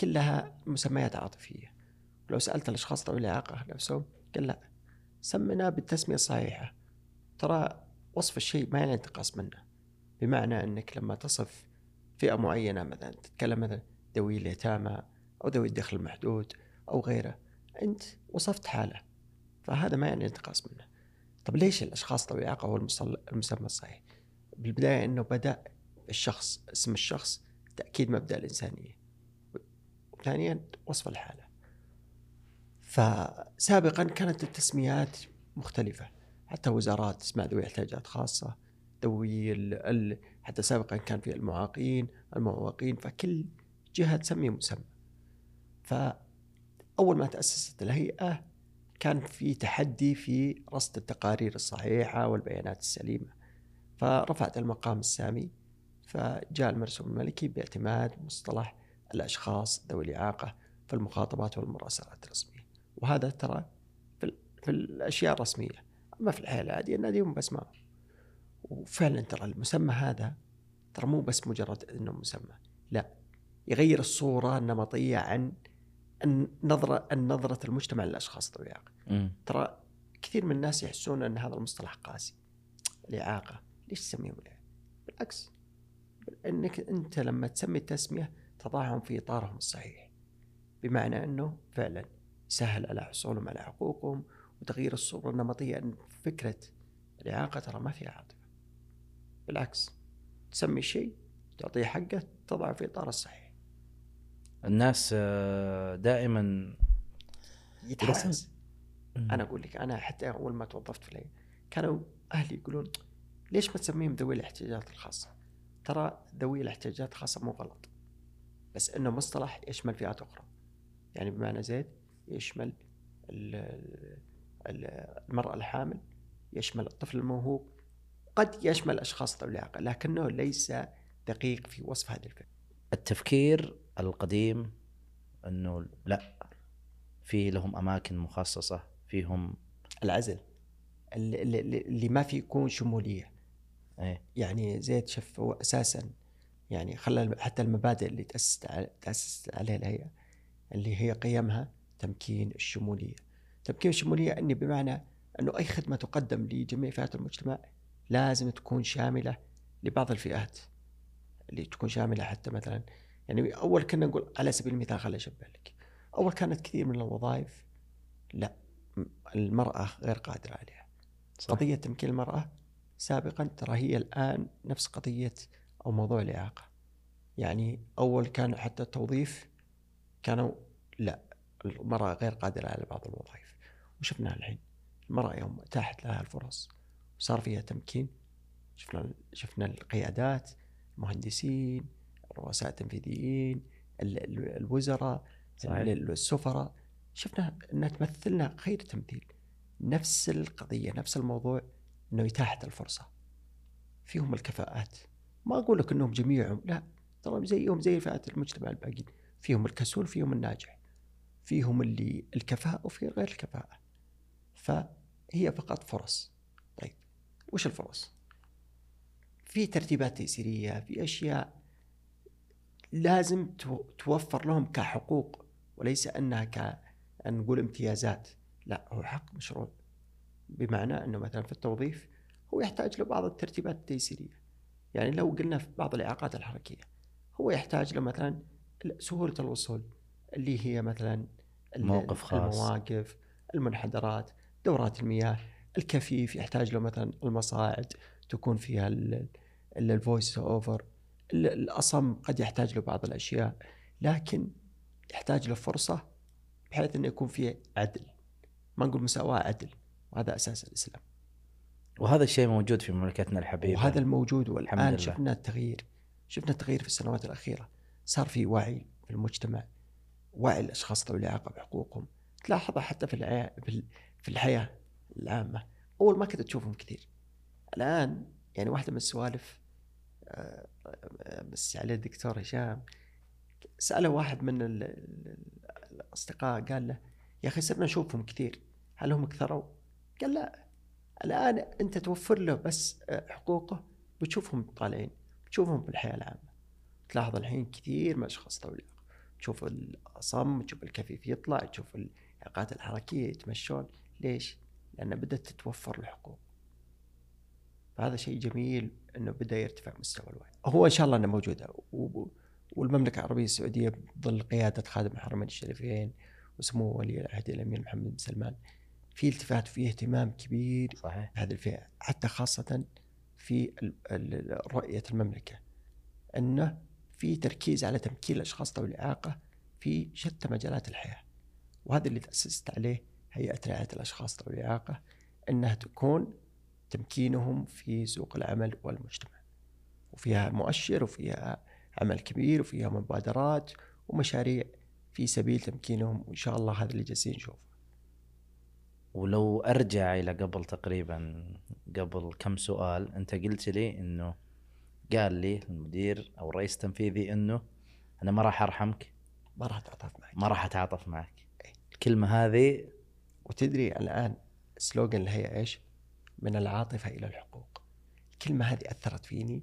كلها مسميات عاطفية. ولو سألت الأشخاص ذوي الإعاقة نفسهم قال لا سمنا بالتسمية الصحيحة. ترى وصف الشيء ما انتقاص منه. بمعنى أنك لما تصف فئة معينة مثلا تتكلم مثلا ذوي اليتامى أو ذوي الدخل المحدود أو غيره. أنت وصفت حالة فهذا ما يعني انتقاص منه. طب ليش الأشخاص ذوي الاعاقه هو المسمى الصحيح؟ بالبداية إنه بدأ الشخص اسم الشخص تأكيد مبدأ الإنسانية. وثانيا وصف الحالة. فسابقا كانت التسميات مختلفة. حتى وزارات اسمها ذوي احتياجات خاصة ذوي ال... حتى سابقا كان في المعاقين المعوقين فكل جهة تسمي مسمى. فاول ما تأسست الهيئة كان في تحدي في رصد التقارير الصحيحة والبيانات السليمة. فرفعت المقام السامي فجاء المرسوم الملكي باعتماد مصطلح الأشخاص ذوي الإعاقة في المخاطبات والمراسلات الرسمية. وهذا ترى في, في الأشياء الرسمية. أما في الحياة العادية ناديهم باسمائهم وفعلا ترى المسمى هذا ترى مو بس مجرد إنه مسمى لا يغير الصورة النمطية عن النظرة النظرة المجتمع للأشخاص ذوي الاعاقه ترى كثير من الناس يحسون أن هذا المصطلح قاسي. الإعاقة. ليش تسميهم الاعاقه بالعكس. إنك أنت لما تسمي التسمية تضعهم في إطارهم الصحيح. بمعنى أنه فعلا يسهل على حصولهم على حقوقهم وتغيير الصورة النمطية. أن فكرة الإعاقة ترى ما فيها عاطفة. بالعكس. تسمي شيء تعطيه حقه تضعه في إطاره الصحيح. الناس آه، دائما يتحسس أنا أقول لك أنا حتى أول ما توظفت في كانوا أهلي يقولون ليش ما تسميهم ذوي الاحتياجات الخاصة؟ ترى ذوي الاحتياجات الخاصه مو غلط بس إنه مصطلح يشمل فئات أخرى. يعني بمعنى زيد يشمل المرأة الحامل يشمل الطفل الموهوب قد يشمل أشخاص ذوي الإعاقة لكنه ليس دقيق في وصف هذه الفئة. التفكير القديم إنه لا في لهم أماكن مخصصة فيهم العزل اللي, اللي ما في يكون شمولية. إيه. يعني زيد شف هو أساسا يعني خلى حتى المبادئ اللي تاسست تاسست عليها الهيئه اللي هي قيمها تمكين الشمولية. تمكين الشمولية إني بمعنى إنه أي خدمة تقدم لجميع فئات المجتمع لازم تكون شاملة لبعض الفئات. اللي تكون شاملة حتى مثلا يعني أول كنا نقول على سبيل المثال خليني أشبه لك. أول كانت كثير من الوظائف لا المرأة غير قادرة عليها. صح. قضية تمكين المرأة سابقا ترى هي الآن نفس قضية أو موضوع الإعاقة. يعني أول كان حتى التوظيف كانوا لا المرأة غير قادرة على بعض الوظائف. وشفناها الحين. المرأة يوم اتاحت لها الفرص وصار فيها تمكين. شفنا شفنا القيادات المهندسين الرؤساء التنفيذيين الوزراء السفراء. شفنا انها تمثلنا خير تمثيل. نفس القضية نفس الموضوع إنه اتاحه الفرصة. فيهم الكفاءات. ما أقول لك إنهم جميعهم لا. ترى زيهم زي فئات المجتمع الباقيين. فيهم الكسول فيهم الناجح. فيهم اللي الكفاءة وفي غير الكفاءة. فهي فقط فرص. طيب وش الفرص؟ في ترتيبات تيسيرية في أشياء لازم توفر لهم كحقوق وليس أنها ك نقول امتيازات. لا هو حق مشروع. بمعنى أنه مثلا في التوظيف هو يحتاج لبعض الترتيبات التيسيرية. يعني لو قلنا في بعض الإعاقات الحركية هو يحتاج له مثلا سهولة الوصول اللي هي مثلا موقف خاص. المواقف المنحدرات دورات المياه الكفيف يحتاج له مثلا المصاعد تكون فيها ال voice over الأصم قد يحتاج له بعض الأشياء لكن يحتاج له فرصة بحيث إنه يكون فيه عدل. ما نقول مساواة عدل. وهذا أساس الإسلام. وهذا الشيء موجود في مملكتنا الحبيبة. وهذا الموجود والآن شفنا التغيير. شفنا التغيير في السنوات الأخيرة. صار في وعي في المجتمع وعي الأشخاص ذوي الإعاقة بحقوقهم. تلاحظها حتى في في الحياة العامة. أول ما كنت تشوفهم كثير. الآن يعني واحدة من السوالف بس عليه الدكتور هشام سأله واحد من الأصدقاء قال له يا أخي صرنا نشوفهم كثير هل هم كثروا؟ قال لا الآن أنت توفر له بس آه، حقوقه بتشوفهم طالعين بتشوفهم في الحياة العامة تلاحظ الحين كثير من أشخاص تشوف الأصم تشوف الكفيف يطلع تشوف الإعاقات الحركية يتمشون ليش؟ لأن بدأت تتوفر الحقوق فهذا شيء جميل إنه بدا يرتفع مستوى الوعي. هو إن شاء الله إنه موجوده والمملكة العربية السعودية بظل قيادة خادم الحرمين الشريفين وسمو ولي العهد الأمير محمد بن سلمان في التفات وفي اهتمام كبير صحيح. هذه الفئة حتى خاصة في رؤية المملكة. إنه في تركيز على تمكين الأشخاص ذوي الإعاقة في شتى مجالات الحياة. وهذا اللي تأسست عليه هيئة رعاية الأشخاص ذوي الإعاقة إنها تكون تمكينهم في سوق العمل والمجتمع. وفيها مؤشر وفيها عمل كبير وفيها مبادرات ومشاريع في سبيل تمكينهم وإن شاء الله هذا اللي جالسين نشوفه. ولو أرجع إلى قبل تقريبا قبل كم سؤال أنت قلت لي إنه قال لي المدير أو الرئيس التنفيذي إنه أنا ما راح أرحمك. ما راح اتعاطف معك. ما راح أتعاطف معك. إيه. الكلمة هذه وتدري الآن سلوغن الهيئة إيش؟ من العاطفة إلى الحقوق. الكلمة هذه أثرت فيني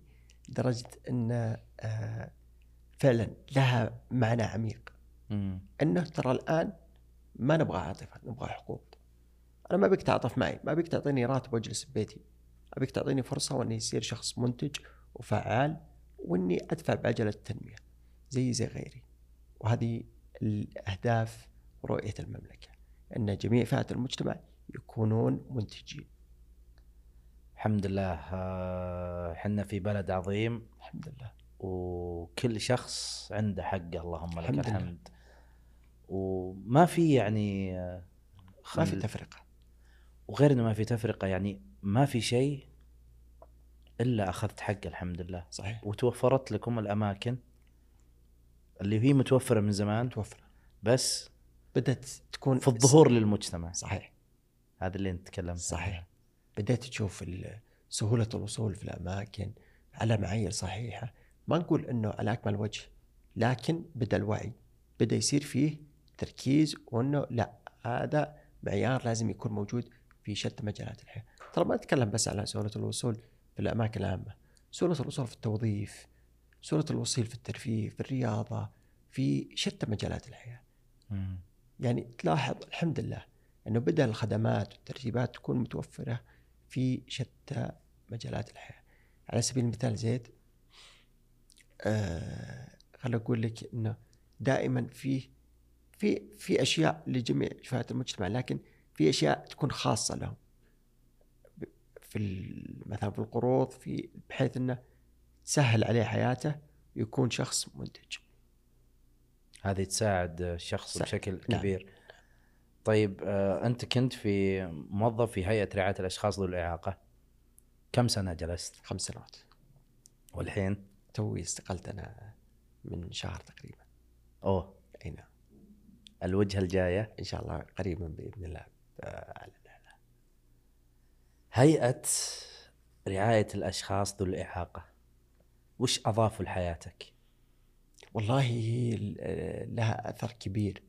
لدرجة أن آه، فعلا لها معنى عميق. أنه ترى الآن ما نبغى عاطفة نبغى حقوق. أنا ما بيك تعاطف معي ما بيك تعطيني راتب واجلس ببيتي. ابيك تعطيني فرصة وأني يصير شخص منتج وفعال وأني أدفع بعجلة التنميه زي زي غيري. وهذه الأهداف ورؤيه المملكة أن جميع فئات المجتمع يكونون منتجين. الحمد لله آه، إحنا في بلد عظيم. الحمد لله. وكل شخص عنده حقه اللهم لك الحمد, الحمد. وما في يعني آه، خل... ما في تفرقة. وغير إنه ما في تفرقة يعني ما في شيء إلا أخذت حقه الحمد لله. صحيح. وتوفرت لكم الأماكن اللي هي متوفرة من زمان متوفرة. بس بدأت تكون في الظهور للمجتمع. صحيح. هذا اللي انت تكلمت صحيح. بديت تشوف سهولة الوصول في الأماكن على معايير صحيحة. ما نقول أنه على أكمل وجه لكن بدأ الوعي بدأ يصير فيه تركيز وأنه لا هذا معيار لازم يكون موجود في شتى مجالات الحياة. ترى ما أتكلم بس على سهولة الوصول في الأماكن العامة. سهولة الوصول في التوظيف سهولة الوصول في الترفيه في الرياضة في شتى مجالات الحياة. يعني تلاحظ الحمد لله أنه بدأ الخدمات والترتيبات تكون متوفرة. في شتى مجالات الحياة. على سبيل المثال زيد آه خليني أقول لك أنه دائما في في في أشياء لجميع فئات المجتمع لكن في أشياء تكون خاصة لهم. في مثلا في القروض في بحيث أنه تسهل عليه حياته يكون شخص منتج. هذه تساعد الشخص بشكل نعم. كبير. طيب آه أنت كنت في موظف في هيئة رعاية الأشخاص ذوي الإعاقة كم سنة جلست؟ خمس سنوات والحين؟ توي استقلت أنا من شهر تقريبا أوه أي نعم الوجهه الجاية؟ إن شاء الله قريبا بإذن الله اعلن هيئة رعاية الأشخاص ذوي الإعاقة وش أضافوا لحياتك؟ والله لها أثر كبير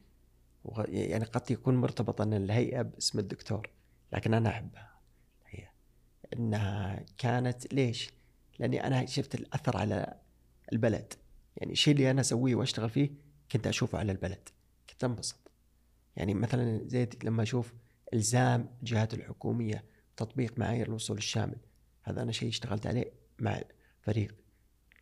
يعني قد يكون مرتبط إن الهيئة باسم الدكتور لكن أنا أحبها. هي إنها كانت ليش؟ لأني أنا شفت الأثر على البلد. يعني الشيء اللي أنا أسويه وأشتغل فيه كنت أشوفه على البلد. كنت أنبسط. يعني مثلا زي لما أشوف إلزام الجهات الحكومية تطبيق معايير الوصول الشامل. هذا أنا شيء اشتغلت عليه مع فريق.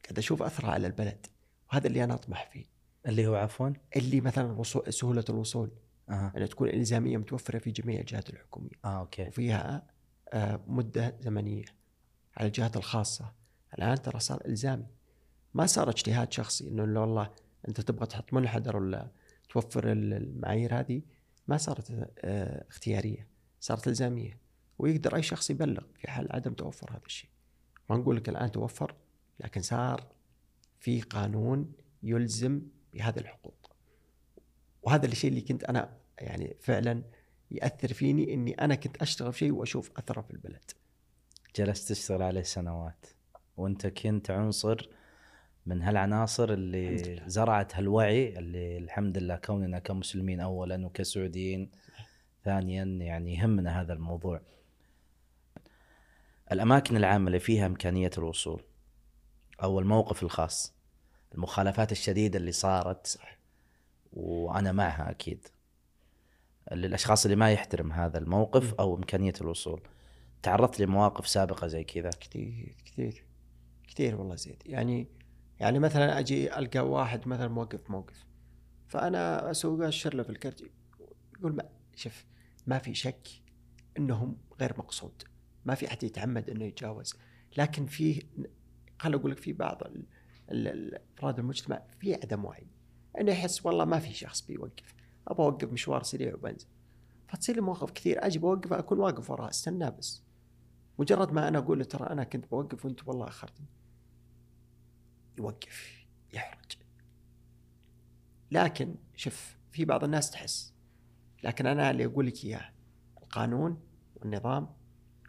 قاعد أشوف أثره على البلد وهذا اللي أنا أطمح فيه. اللي هو عفوا؟ اللي مثلا الوصول سهولة الوصول. أه. أن تكون إلزامية متوفرة في جميع الجهات الحكومية. آه أوكي. وفيها آه مدة زمنية على الجهات الخاصة. الآن ترى صار إلزامي. ما صار اجتهاد شخصي إنه لو والله أنت تبغى تحط منحدر ولا توفر المعايير هذه. ما صارت آه اختيارية. صارت إلزامية. ويقدر أي شخص يبلغ في حال عدم توفر هذا الشيء. ما نقول لك الآن توفر لكن صار في قانون يلزم بهذه الحقوق. وهذا الشيء اللي كنت أنا يعني فعلا يأثر فيني إني أنا كنت أشتغل في شيء وأشوف أثره في البلد. جلست تشتغل عليه سنوات وأنت كنت عنصر من هالعناصر اللي زرعت هالوعي اللي الحمد لله كوننا كمسلمين اولا وكسعوديين. ثانيا يعني يهمنا هذا الموضوع. الأماكن العامة اللي فيها إمكانية الوصول أو الموقف الخاص. المخالفات الشديدة اللي صارت وأنا معها أكيد. للأشخاص اللي ما يحترم هذا الموقف أو إمكانية الوصول. تعرضت لمواقف سابقة زي كذا؟ كثير كثير كثير والله زيد. يعني يعني مثلا أجي ألقى واحد مثلا موقف موقف فأنا أسوق أشر له في الكرت يقول ما شوف ما في شك إنهم غير مقصود. ما في أحد يتعمد إنه يتجاوز. لكن في خل أقول لك في بعض ال- افراد المجتمع في عدم وعي. انه يحس والله ما في شخص بيوقف. ابى أوقف مشوار سريع وبنزل. فتصير لي مواقف كثير. أجي بوقف أكون واقف وراه استناه بس. مجرد ما أنا أقول له ترى أنا كنت بوقف وأنت والله أخرتني. يوقف يحرج. لكن شوف في بعض الناس تحس. لكن أنا اللي أقول لك إياه القانون والنظام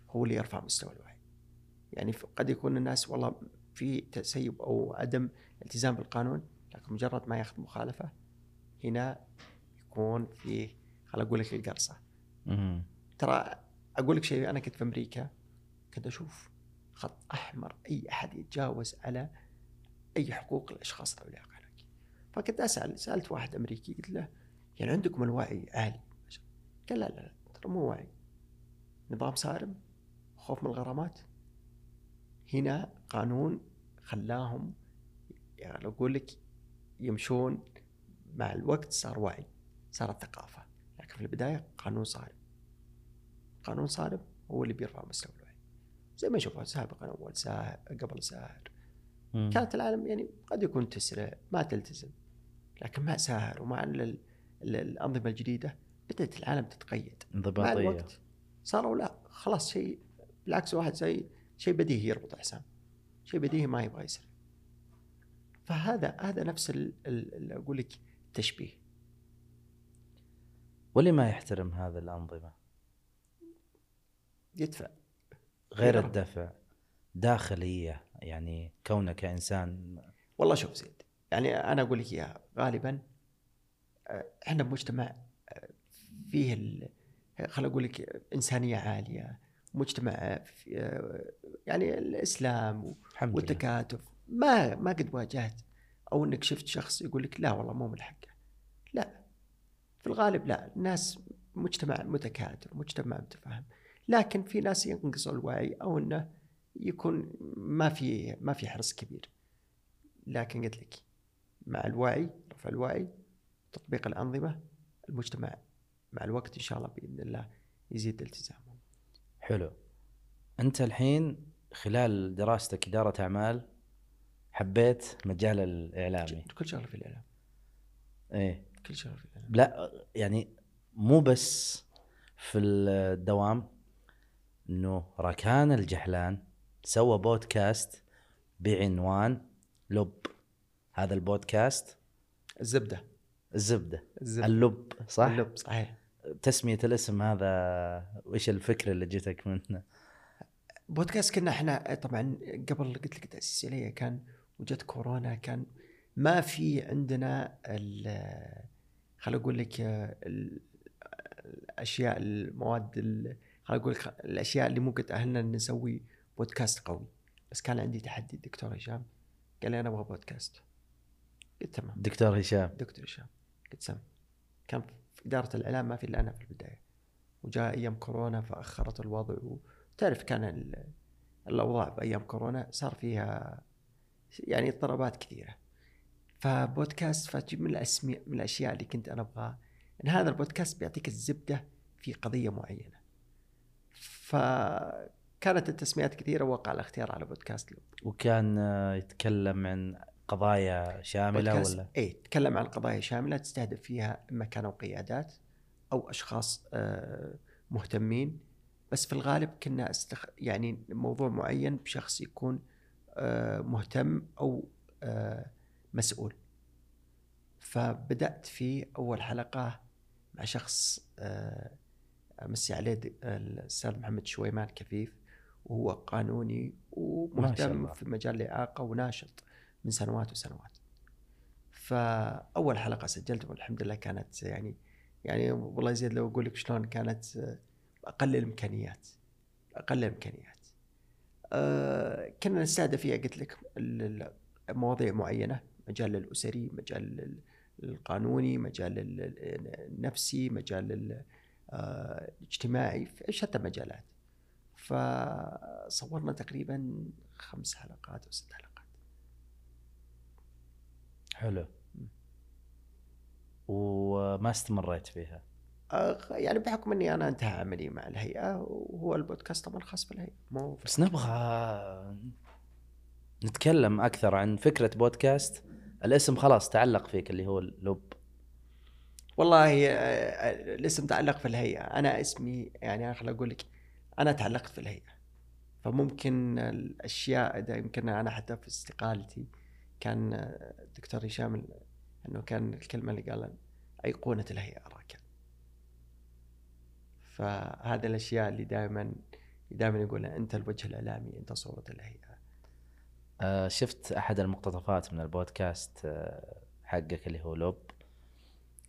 هو اللي يرفع مستوى الوعي. يعني قد يكون الناس والله في تسيب أو عدم التزام بالقانون لكن مجرد ما ياخذ مخالفة هنا يكون فيه خل أقول لك القرصة. ترى أقول لك شيء أنا كنت في أمريكا كنت أشوف خط أحمر أي أحد يتجاوز على أي حقوق الأشخاص ذوي الاعاقه فكنت أسأل سألت واحد أمريكي قلت له يعني عندكم الوعي عالي قال لا لا لا ترى مو وعي. نظام صارم خوف من الغرامات. هنا قانون خلاهم يعني أقول لك يمشون مع الوقت صار وعي صارت ثقافة لكن في البداية قانون صارم. قانون صارم هو اللي بيرفع مستوى الوعي. زي ما نشوفها سابقا أول ساهر قبل ساهر. مم. كانت العالم يعني قد يكون تسرع ما تلتزم لكن مع ساهر ومع ال- ال- الأنظمة الجديدة بدأت العالم تتقيد. مع الوقت صاروا لا خلاص شيء بالعكس واحد زي شيء بديهي يربط حسام شيء بديهي ما يبغى يسرع فهذا هذا نفس ال- ال- ال- أقول لك التشبيه. واللي ما يحترم هذه الأنظمة؟ يدفع. غير يضرب. الدفع. داخلية. يعني كونك كانسان والله شوف زيد يعني أنا أقول لك إياها. غالبا آه، إحنا بمجتمع آه، فيه خل أقول لك إنسانية عالية. مجتمع آه، يعني الإسلام والتكاتف. ما ما قد واجهت. أو إنك شفت شخص يقول لك لا والله مو من حقه لا. في الغالب لا. الناس مجتمع متكاتف مجتمع متفاهم. لكن في ناس ينقصوا الوعي أو إنه يكون ما في ما في حرص كبير. لكن قلت لك مع الوعي رفع الوعي تطبيق الأنظمة المجتمع مع الوقت إن شاء الله بإذن الله يزيد التزامه. حلو. أنت الحين خلال دراستك إدارة أعمال حبيت مجال الإعلامي. كل شغلة في الإعلام. إيه. كل شغلة في الإعلام. لا يعني مو بس في الدوام إنه راكان الجحلان سوى بودكاست بعنوان لب. هذا البودكاست الزبدة. الزبدة. الزبدة. اللب صح؟ اللب صحيح. تسمية الاسم هذا وش الفكرة اللي جتك منه؟ بودكاست كنا إحنا طبعا قبل قلت لك تأسيس كان وجت كورونا كان ما في عندنا ال- خل أقول لك ال- الأشياء المواد ال- خل أقول لك الأشياء اللي ممكن تأهلنا إن نسوي بودكاست قوي. بس كان عندي تحدي الدكتور هشام قال لي أنا أبغى بودكاست. قلت تمام. دكتور هشام. دكتور هشام. قلت سم. كان في إدارة الإعلام ما في إلا أنا في البداية. وجاء أيام كورونا فأخرت الوضع وتعرف كان ال- الأوضاع بأيام كورونا صار فيها يعني اضطرابات كثيرة. فبودكاست فتجيب من الأسماء من الأشياء اللي كنت أنا أبغاها إن هذا البودكاست بيعطيك الزبدة في قضية معينة. فكانت التسميات كثيرة ووقع الاختيار على بودكاست لب. وكان آه، يتكلم عن قضايا شاملة ولا؟ اي تكلم عن قضايا شاملة تستهدف فيها اما كانوا قيادات أو أشخاص آه، مهتمين. بس في الغالب كنا استخ... يعني موضوع معين بشخص يكون آه، مهتم أو آه، مسؤول فبدأت في أول حلقة مع شخص آه، أمسي عليه الأستاذ محمد شويمان كفيف وهو قانوني ومهتم. في مجال الإعاقة وناشط من سنوات وسنوات فأول حلقة سجلتها والحمد لله كانت يعني يعني والله يزيد لو أقول لك شلون كانت آه، أقل الإمكانيات أقل الإمكانيات. آه كنا نستهدف فيها قلت لك مواضيع معينة مجال الأسري مجال ال- القانوني مجال ال- ال- النفسي مجال ال- آه، الاجتماعي في شتى المجالات فصورنا تقريبا خمس حلقات أو ست حلقات. حلو. وما استمريت فيها. يعني بحكم إني أنا أنتهى عملي مع الهيئة وهو البودكاست طبعا خاص بالهيئة مو بس نبغى نتكلم أكثر عن فكرة بودكاست. الاسم خلاص تعلق فيك اللي هو اللب والله آه، الاسم تعلق في الهيئة. أنا اسمي يعني أنا خل أقول لك أنا تعلقت في الهيئة. فممكن الأشياء ده يمكن أنا حتى في استقالتي كان آه، الدكتور هشام ال- إنه كان الكلمة اللي قالها أيقونة الهيئة راكان فهذه الأشياء اللي دائما دائما يقولها أنت الوجه الإعلامي أنت صوره الهيئة. آه، شفت أحد المقتطفات من البودكاست آه، حقك اللي هو لب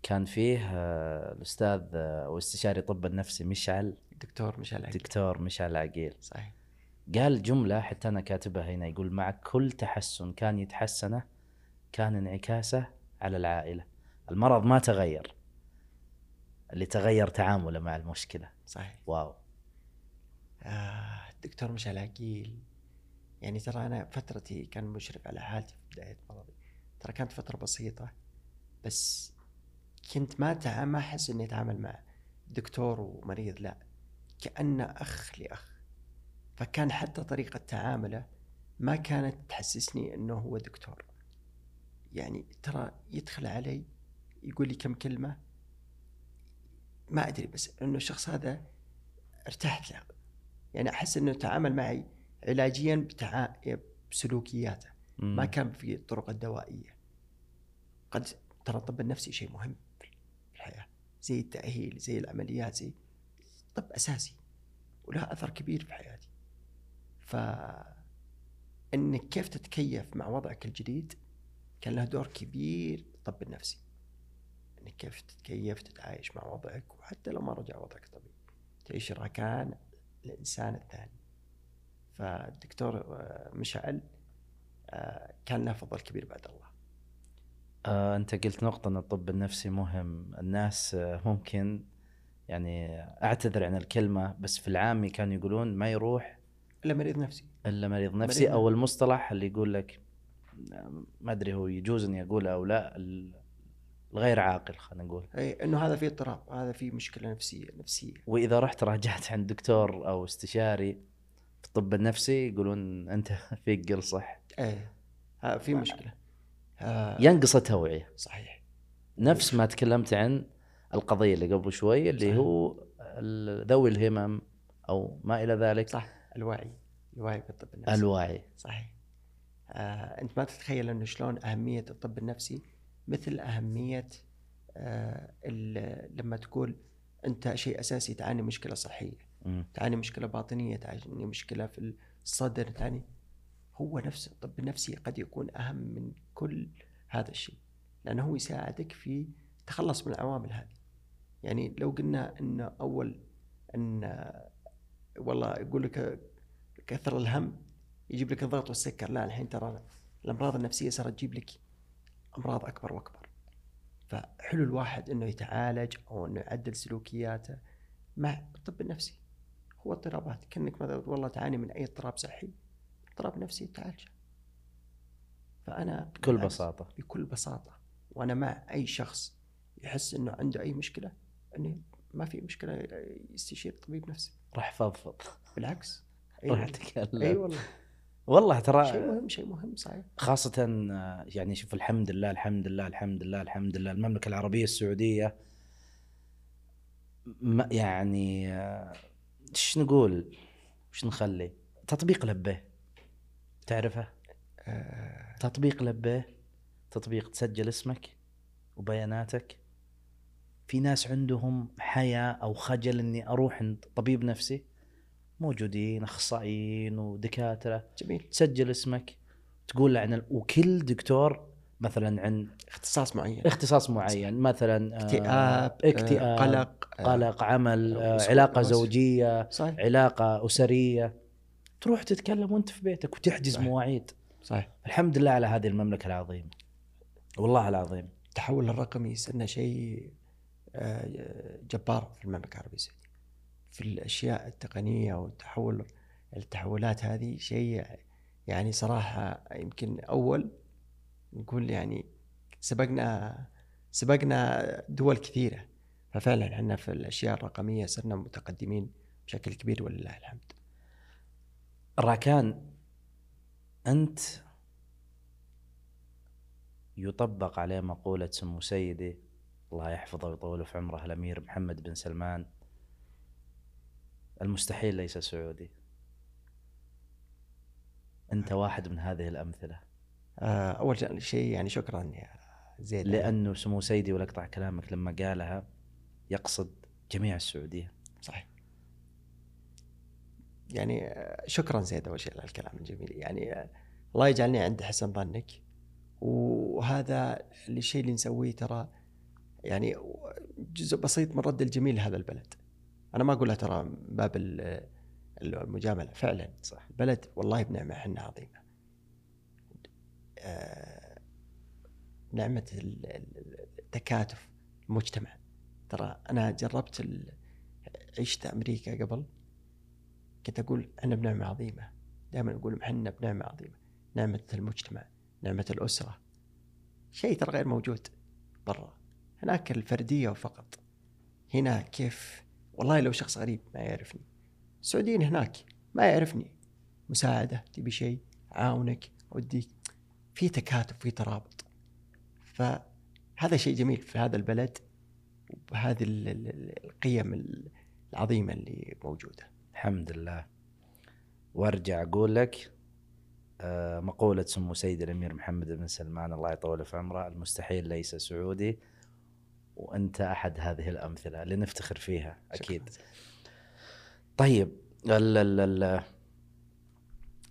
كان فيه آه، الأستاذ آه، واستشاري طب النفسي مشعل الدكتور مشعل عقيل. دكتور مشعل عقيل. صحيح. قال جملة حتى أنا كاتبها هنا يقول مع كل تحسن كان يتحسنه كان انعكاسه على العائلة. المرض ما تغير. اللي تغير تعامله مع المشكلة. صحيح. واو. آه الدكتور مشعل عقيل. يعني ترى أنا فترتي كان مشرف على حالتي في بداية مرضي. ترى كانت فترة بسيطة بس كنت ما تع... ما أحس إني أتعامل مع دكتور ومريض لا. كأنه أخ لأخ. فكان حتى طريقة تعامله ما كانت تحسسني إنه هو دكتور. يعني ترى يدخل علي يقول لي كم كلمة ما أدري بس إنه الشخص هذا ارتحت له. يعني أحس إنه تعامل معي علاجيا بتع... بسلوكياته. ما كان في الطرق الدوائية. قد ترى الطب النفسي شيء مهم في الحياة. زي التأهيل زي العمليات زي طب أساسي. وله أثر كبير في حياتي. ف إنك كيف تتكيف مع وضعك الجديد كان له دور كبير الطب النفسي. إنك كيف تتكيف تتعايش مع وضعك وحتى لو ما رجع وضعك الطبيعي تعيش ركان الانسان الثاني. فالدكتور آه، مشعل آه، كان له فضل كبير بعد الله. آه أنت قلت نقطة أن الطب النفسي مهم. الناس آه ممكن يعني أعتذر عن الكلمة بس في العامي كانوا يقولون ما يروح إلا مريض نفسي. إلا مريض نفسي مريض أو المصطلح اللي يقول لك ما أدري هو يجوز أني أقوله أو لا الغير عاقل خلينا نقول. إي إنه هذا فيه اضطراب هذا فيه مشكلة نفسية نفسية. وإذا رحت راجعت عند دكتور أو استشاري في الطب النفسي يقولون أنت فيك قلصح إيه ها في مشكلة. آه ينقص التوعية. صحيح. نفس ما تكلمت عن القضية اللي قبل شوي اللي صحيح. هو ال- ذوي الهمم أو ما إلى ذلك. صح الوعي الوعي بالطب النفسي. الوعي. صحيح. آه أنت ما تتخيل إنه شلون أهمية الطب النفسي مثل أهمية آه لما تقول أنت شيء أساسي تعاني مشكلة صحية. تعاني مشكلة باطنية تعاني مشكلة في الصدر تعاني هو نفسه الطب النفسي قد يكون أهم من كل هذا الشيء لأنه هو يساعدك في التخلص من العوامل هذه يعني لو قلنا ان أول إن والله يقول لك كثر الهم يجيب لك الضغط والسكر لا الحين ترى الأمراض النفسية صارت تجيب لك أمراض أكبر وأكبر. فحلو الواحد إنه يتعالج أو إنه يعدل سلوكياته مع الطب النفسي. هو اضطرابات. كأنك مثلا والله تعاني من أي اضطراب صحي. اضطراب نفسي تعالجه فأنا بكل بساطة. بكل بساطة. وأنا مع أي شخص يحس إنه عنده أي مشكلة إنه ما في مشكلة يستشير طبيب نفسي. راح فضفض. بالعكس. راح والله. اتكلم أي والله. والله شيء ترى مهم شيء مهم صحيح. خاصة آه، يعني شوف الحمد لله الحمد لله الحمد لله الحمد لله. المملكة العربية السعودية ما يعني آه، إيش نقول؟ وش نخلي؟ تطبيق لبيه تعرفه؟ آه. تطبيق لبيه تطبيق تسجل اسمك وبياناتك. في ناس عندهم حياة أو خجل إني أروح عند طبيب نفسي. موجودين أخصائيين ودكاترة. جميل. تسجل اسمك تقول له عن ال... وكل دكتور مثلا عن اختصاص معين. اختصاص معين مثلا آه، اكتئاب اكتئاب آه، قلق آه، قلق عمل. وس- زوجية صحيح. علاقة أسرية. تروح تتكلم وأنت في بيتك وتحجز صحيح. مواعيد. صحيح. الحمد لله على هذه المملكة العظيمة. والله العظيم. التحول الرقمي صرنا شيء جبار في المملكة العربية السعودية. في الأشياء التقنية والتحول التحولات هذه شيء يعني صراحة يمكن أول نقول يعني سبقنا سبقنا دول كثيرة. ففعلا إحنا في الأشياء الرقمية صرنا متقدمين بشكل كبير ولله الحمد. راكان أنت يطبق عليه مقولة سمو سيدي الله يحفظه ويطوله في عمره الأمير محمد بن سلمان المستحيل ليس سعودي. أنت واحد من هذه الأمثلة. آه، أول شيء يعني شكرا يا زيد. لأنه سمو سيدي ولقطع كلامك لما قالها يقصد جميع السعودية. صحيح. يعني آه، شكرا زيد أول شيء على الكلام الجميل. يعني آه، الله يجعلني عند حسن ظنك. وهذا الشيء اللي نسويه ترى يعني جزء بسيط من رد الجميل لهذا البلد. أنا ما أقولها ترى باب ال- المجاملة فعلا. صح. البلد والله بنعمة إحنا عظيمة. آه، نعمة ال- ال- التكاتف المجتمع. ترى أنا جربت عشت أمريكا قبل كنت أقول إحنا بنعمة عظيمة. دائما أقول إحنا بنعمة عظيمة. نعمة المجتمع نعمة الأسرة. شيء ترى غير موجود برا. هناك الفردية فقط. هنا كيف والله لو شخص غريب ما يعرفني. السعوديين هناك ما يعرفني. مساعدة تبي شيء؟ اعاونك أوديك. في تكاتف في ترابط. فهذا شيء جميل في هذا البلد وبهذه ال- ال- ال- القيم العظيمة اللي موجودة. الحمد لله. وأرجع أقول لك آه، مقولة سمو سيد الأمير محمد بن سلمان الله يطول في عمره المستحيل ليس سعودي. وأنت أحد هذه الأمثلة اللي نفتخر فيها أكيد شكراً. طيب ال ال ال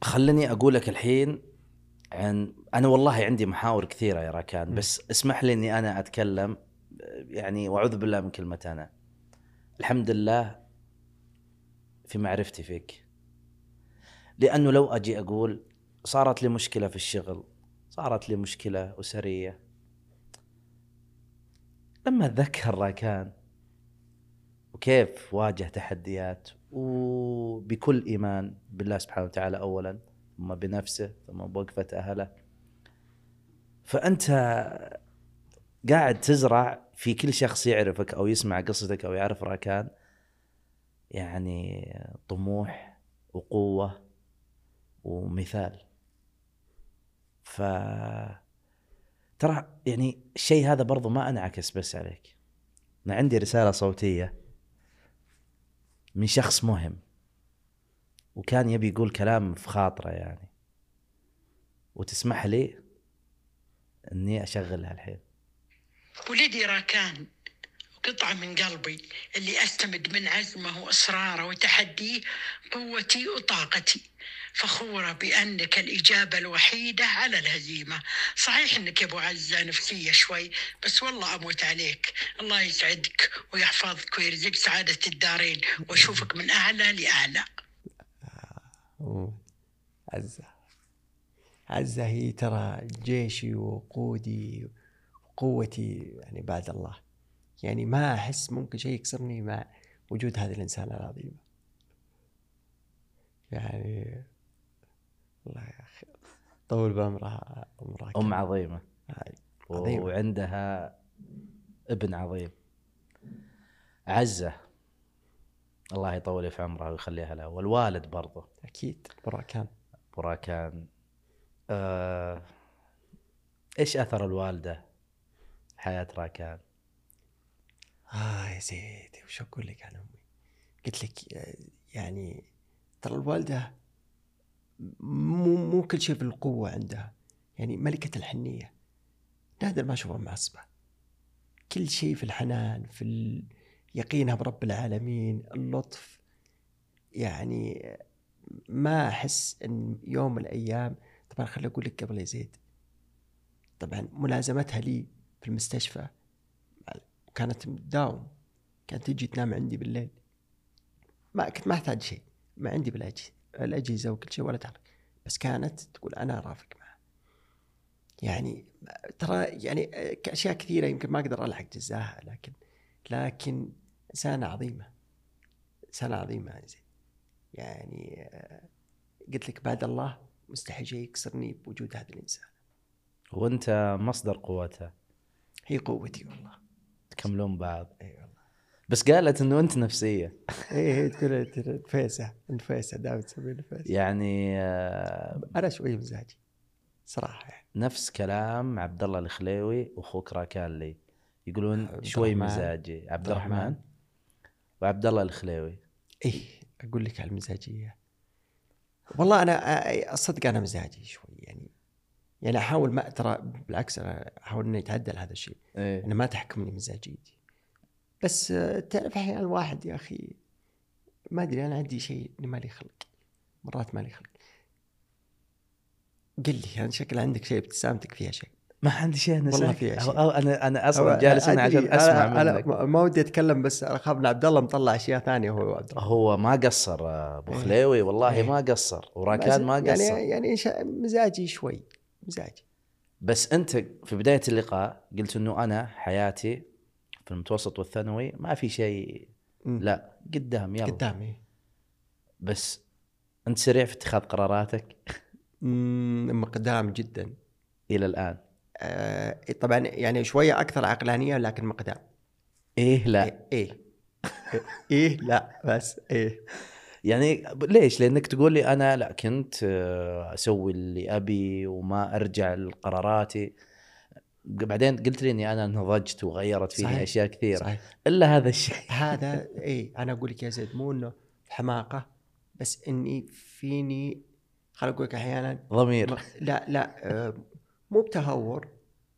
خلني أقول لك الحين عن أنا والله عندي محاور كثيرة يا راكان. بس اسمح لي إني أنا أتكلم يعني وأعوذ بالله من كلمة أنا الحمد لله في معرفتي فيك لأنه لو أجي أقول صارت لي مشكلة في الشغل صارت لي مشكلة أسرية لما اتذكر راكان وكيف واجه تحديات وبكل إيمان بالله سبحانه وتعالى اولا ثم بنفسه ثم بوقفة أهله. فأنت قاعد تزرع في كل شخص يعرفك أو يسمع قصتك أو يعرف راكان يعني طموح وقوة ومثال. ف ترى يعني الشيء هذا برضو ما أنعكس بس عليك. أنا عندي رسالة صوتية من شخص مهم وكان يبي يقول كلام في خاطره يعني. وتسمح لي إني أشغلها الحين. ولدي راكان. قطعة من قلبي اللي أستمد من عزمه وإصراره وتحديه قوتي وطاقتي. فخورة بأنك الإجابة الوحيدة على الهزيمة. صحيح أنك يا أبو عزة نفسية شوي بس والله أموت عليك. الله يسعدك ويحفظك ويرزقك سعادة الدارين وأشوفك من أعلى لأعلى. أوه. عزة. عزة هي ترى جيشي وقودي وقوتي يعني بعد الله. يعني ما أحس ممكن شيء يكسرني مع وجود هذه الإنسانة العظيمة. يعني الله يا أخي طول بعمرها عمرها أم. عظيمة. هاي. عظيمة. وعندها ابن عظيم. عزة. الله يطول في عمرها ويخليها له والوالد برضه أكيد براكان. براكان. آه إيش أثر الوالدة؟ حياة راكان. آه يا سيدي وش أقول لك عن أمي؟ قلت لك آه، يعني ترى الوالدة مو مو كل شيء في القوة عندها. يعني ملكة الحنية. نادر ما أشوفها معصبة كل شيء في الحنان في يقينها برب العالمين اللطف. يعني ما أحس أن يوم من الأيام طبعا خليني أقول لك قبل يا زيد طبعا ملازمتها لي في المستشفى. كانت داوم كانت تجي تنام عندي بالليل. ما كنت ما أحتاج شيء ما عندي بالأجهزة الاجهزه وكل شيء ولا تحرك بس كانت تقول أنا أرافق معه. يعني ترى يعني أشياء كثيرة يمكن ما أقدر ألحق جزاها لكن لكن إنسانة عظيمة إنسانة عظيمة زين. يعني قلت لك بعد الله مستحيل شيء يكسرني بوجود هذا الإنسان. وانت مصدر قوتها هي قوتي والله. تكملون بعض. إي والله. بس قالت إنه أنت نفسية. إي هي تقول نفيسه نفيسه دائما تسمي نفيسه يعني آه، أنا شوي مزاجي صراحة يعني. نفس كلام عبد الله الخليوي وأخوك راكان لي. يقولون شوي. مزاجي عبد الرحمن. وعبد الله الخليوي. إيه أقول لك على المزاجيه والله أنا أ- اصدق أنا مزاجي شوي. يعني يعني أحاول ما ترى بالعكس أنا أحاول اني اتعدل هذا الشيء. إيه. أنا ما تحكمني مزاجيتي بس تعرف أحيانا الواحد يا أخي ما أدري أنا عندي شيء إني مالي خلق مرات مالي خلق. قل لي أنا شكل عندك شيء ابتسامتك فيها شيء؟ ما عندي شيء أنا والله. فيها شيء. أو- أنا أنا أصلا جالس هنا عشان أسمع أنا منك. أنا ما ودي أتكلم بس أنا أخاف إن عبد الله مطلع أشياء ثانية هو عبد الله. هو ما قصر أبو إيه. خليوي والله إيه. ما قصر. وراكان ما يعني قصر. يعني شا- مزاجي شوي. مزاجي بس أنت في بداية اللقاء قلت إنه أنا حياتي في المتوسط والثانوي ما في شيء. لا قدام يلا. قدامي بس أنت سريع في اتخاذ قراراتك؟ مقدام جدا. إلى الآن. آه طبعا يعني شوية أكثر عقلانية لكن مقدام. إيه لا. إيه إيه, إيه لا بس إيه. يعني ليش؟ لأنك تقول لي أنا لا كنت آه، أسوي اللي أبي وما أرجع لقراراتي. بعدين قلت لي إني أنا نضجت وغيرت فيني صحيح. أشياء كثيرة. صحيح. إلا هذا الشيء. هذا إيه أنا أقول لك يا زيد مو إنه حماقة بس إني فيني خل أقول لك أحيانا ضمير. لا لا آه، مو بتهور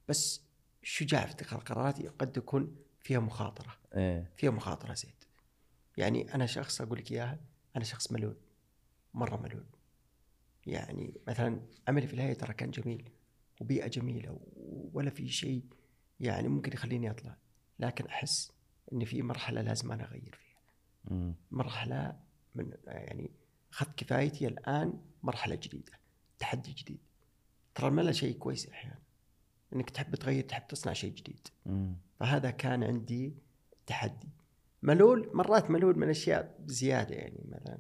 بس شجاع في اتخاذ قرارات قد يكون فيها مخاطرة. إيه. فيها مخاطرة زيد. يعني أنا شخص أقول لك إياها أنا شخص ملول مرة ملول. يعني مثلا عملي في الهيئة ترى كان جميل وبيئة جميلة ولا في شيء يعني ممكن يخليني أطلع. لكن أحس إن في مرحلة لازم أنا أغير فيها. مرحلة من يعني أخذت كفايتي الآن مرحلة جديدة تحدي جديد. ترى الملل شيء كويس أحيانا إنك تحب تغير تحب تصنع شيء جديد. فهذا كان عندي تحدي. ملول مرات ملول من أشياء بزيادة يعني مثلا.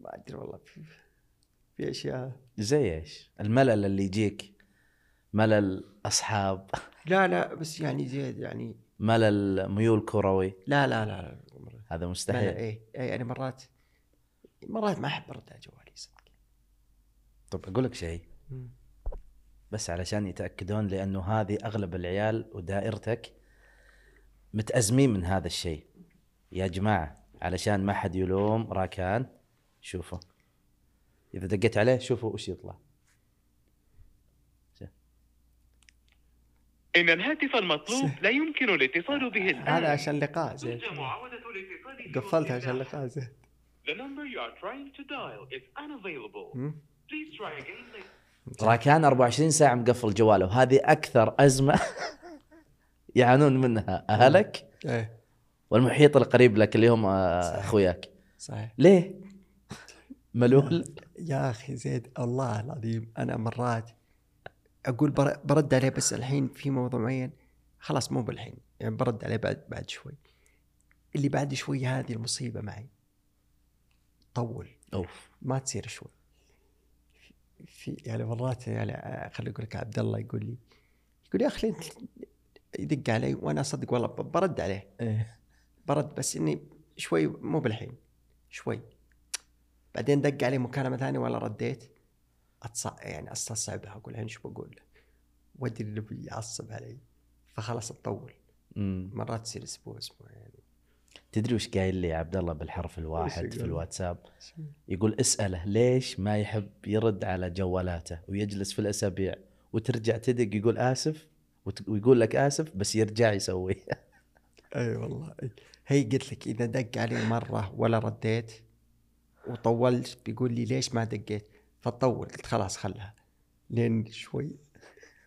ما أدري والله في, في أشياء. زي إيش؟ الملل اللي يجيك؟ ملل أصحاب؟ لا لا بس يعني زياد يعني. ملل ميول كروي؟ لا لا لا, لا. هذا مستحيل. لا إيه إيه، يعني مرات مرات ما أحب أرد على جوالي صدق. طب أقول لك شيء. بس علشان يتأكدون لأنه هذه أغلب العيال ودائرتك متأزمين من هذا الشيء. يا جماعة علشان ما حد يلوم راكان شوفوا. إذا دقيت عليه شوفوا وش يطلع. إن الهاتف المطلوب لا يمكن الاتصال به الآن. هذا عشان لقاء زين. قفلتها وقت عشان. لقاء زين. The number you are trying to dial is unavailable. مم. Please try again later. راكان 24 ساعة مقفل جواله. وهذه أكثر أزمة. يعانون منها أهلك إيه. والمحيط القريب لك اللي هم آه،. أخوياك. صحيح. ليه؟ ملول. يا أخي زيد الله العظيم أنا مرات أقول بر- برد عليه بس الحين في موضوع معين. خلاص مو بالحين يعني برد عليه بعد بعد شوي. اللي بعد شوي هذه المصيبة معي. طول. أوف. ما تصير شوي. في يعني مرات يعني آه، خليني أقول لك عبد الله يقول لي يقول يا أخي أنت يدق علي وأنا أصدق والله برد عليه. إيه. برد بس إني شوي مو بالحين شوي. بعدين دق علي مكالمه ثانية ولا رديت. أتص... يعني أستصعبها أقول الحين شو بقول؟ له وادري انه بيعصب علي. فخلاص تطول مم. مرات تصير أسبوع أسبوع يعني تدري وش قايل لي عبد الله بالحرف الواحد في؟ الواتساب؟ يقول اسأله ليش ما يحب يرد على جوالاته ويجلس في الأسابيع وترجع تدق يقول آسف؟ ويقول لك آسف بس يرجع يسوي. أي والله. أي. هي قلت لك إذا دق علي مرة ولا رديت وطولت بيقول لي ليش ما دقيت؟ فتطول قلت خلاص خلها. لين شوي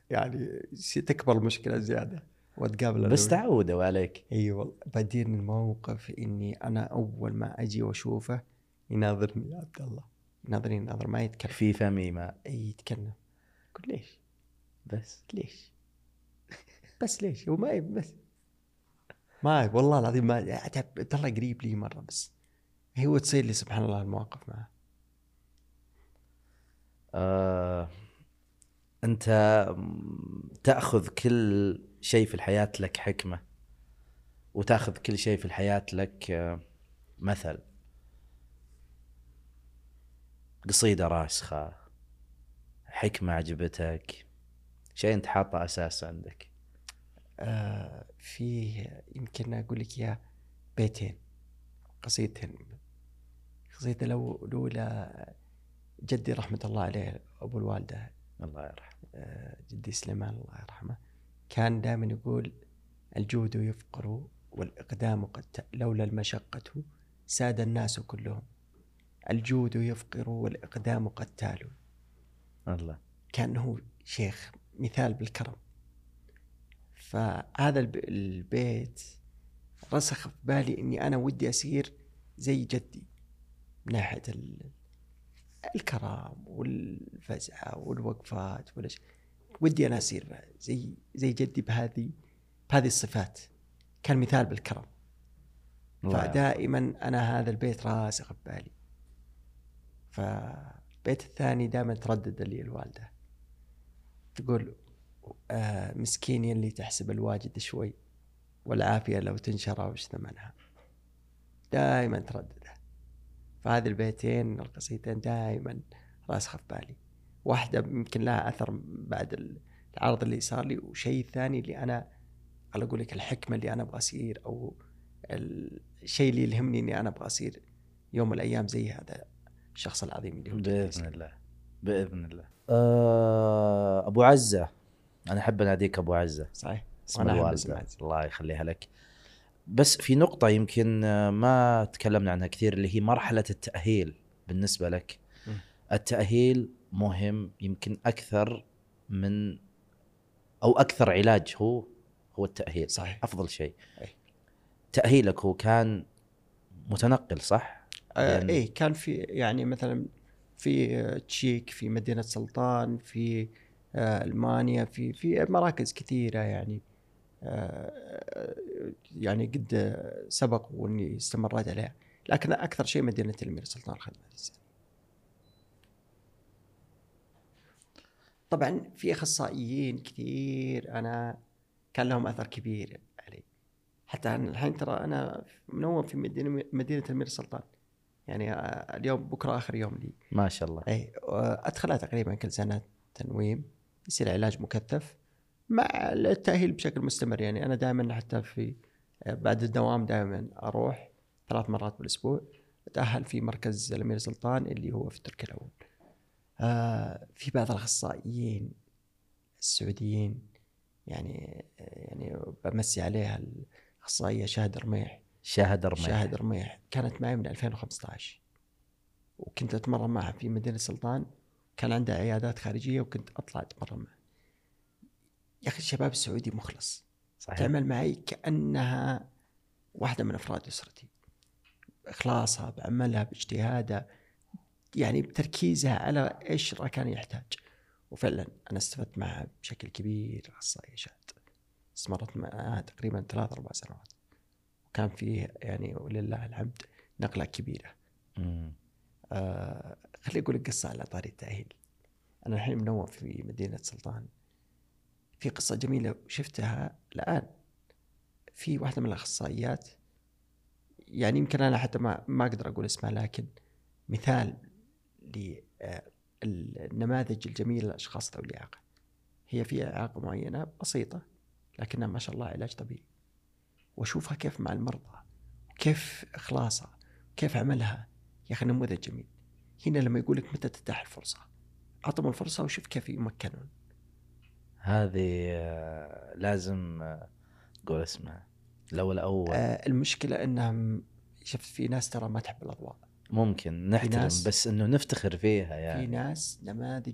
يعني تكبر المشكلة زيادة واتقابل بس. تعودوا عليك. أي والله. بعدين الموقف إني أنا أول ما أجي وأشوفه يناظرني يا عبد الله. يناظرني يناظر ما يتكلم. في فمي ما. أي يتكلم. قل ليش؟ بس. ليش؟ بس ليش؟ هو ما يب- بس. ما والله العظيم ما أتعب- ترى قريب لي مرة بس. هو تصير لي سبحان الله المواقف معه. آه أنت تأخذ كل شيء في الحياة لك حكمة وتأخذ كل شيء في الحياة لك آه، مثل. قصيدة راسخة حكمة عجبتك شيء أنت حاطه أساس عندك. فيه يمكن أقول لك إياه بيتين قصيدتين قصيدة الأو- الأولى جدي رحمة الله عليه أبو الوالدة الله يرحمه. آه، جدي سليمان الله يرحمه كان دائما يقول الجود يفقر والإقدام قد لولا المشقة ساد الناس كلهم. الجود يفقر والإقدام قتال الله. كان هو شيخ مثال بالكرم. فهذا الب- البيت رسخ في بالي إني أنا ودي اصير زي جدي من ناحية ال- الكرم والفزعة والوقفات والأش... ودي أنا اصير زي زي جدي بهذه بهذه الصفات كان مثال بالكرم. فدائما أنا هذا البيت راسخ ببالي فالبيت الثاني دائما تردد لي الوالدة. تقول مسكين اللي تحسب الواجد شوي والعافية لو تنشر وش ثمنها دائما تردده. فهذه البيتين القصيدتين دائما راسخه في بالي. واحدة يمكن لها أثر بعد العرض اللي صار لي وشيء ثاني اللي أنا على أقول لك الحكمة اللي أنا أبغى أصير أو الشيء اللي يلهمني إني أنا أبغى أصير يوم من الأيام زي هذا الشخص العظيم اللي هو سليمان. الله. بإذن الله. آه أبو عزة. أنا أحب اناديك أبو عزة صحيح اسم الوالده. الله يخليها لك بس في نقطة يمكن آه، ما تكلمنا عنها كثير اللي هي مرحلة التأهيل بالنسبة لك م. التأهيل مهم يمكن أكثر من أو أكثر علاج هو هو التأهيل صحيح أفضل شيء أي. تأهيلك هو كان متنقل صح؟ آه يعني- إيه كان في يعني مثلا في تشيك في مدينة سلطان في ألمانيا في في مراكز كثيرة يعني آه يعني قد آه، سبق واني استمريت عليها. لكن أكثر شيء مدينة الامير سلطان الإنسانية. طبعا في أخصائيين كثير أنا كان لهم أثر كبير علي. حتى الحين ترى أنا منوم في مدينة مدينة الامير سلطان. يعني آه، اليوم بكرة آخر يوم لي. ما شاء الله. اي آه، أدخلها تقريبا كل سنة تنويم. يصير علاج مكثف مع التأهيل بشكل مستمر. يعني أنا دائما حتى في آه، بعد الدوام دائما أروح ثلاث مرات بالأسبوع أتأهل في مركز الأمير سلطان اللي هو في التركي الأول. آه في بعض الأخصائيين السعوديين يعني يعني بمسي عليها الأخصائية شاهد رميح. شاهد رميح. شاهد رميح. كانت معي من 2015 وكنت أتمرن معها في مدينة سلطان كان عندها عيادات خارجية وكنت أطلع أتمرن معها يا أخي الشباب السعودي مخلص. صحيح. تعمل معي كأنها واحدة من أفراد أسرتي. بإخلاصها بعملها باجتهادها. يعني بتركيزها على إيش كان يحتاج. وفعلا أنا استفدت معها بشكل كبير أخصائية شهد استمرت معها تقريبا ثلاث أربع سنوات. وكان فيه يعني ولله الحمد نقلة كبيرة. آه خليني أقول لك قصة على طاري التأهيل. أنا الحين منوم في مدينة سلطان. في قصة جميلة شفتها الآن. في واحدة من الأخصائيات يعني يمكن أنا حتى ما ما أقدر أقول اسمها لكن مثال للنماذج الجميلة للاشخاص ذوي الإعاقة. هي فيها إعاقة معينة بسيطة لكنها ما شاء الله علاج طبيعي. وأشوفها كيف مع المرضى كيف إخلاصها كيف عملها. يا أخي نموذج جميل. هنا لما يقول لك متى تتاح الفرصة. اعطهم الفرصة وشوف كيف يمكنون. هذه آه، لازم آه، قول اسمها. الأول أول. آه المشكلة إنهم شفت في ناس ترى ما تحب الأضواء. ممكن نحترم ناس- بس إنه نفتخر فيها في يعني ناس نماذج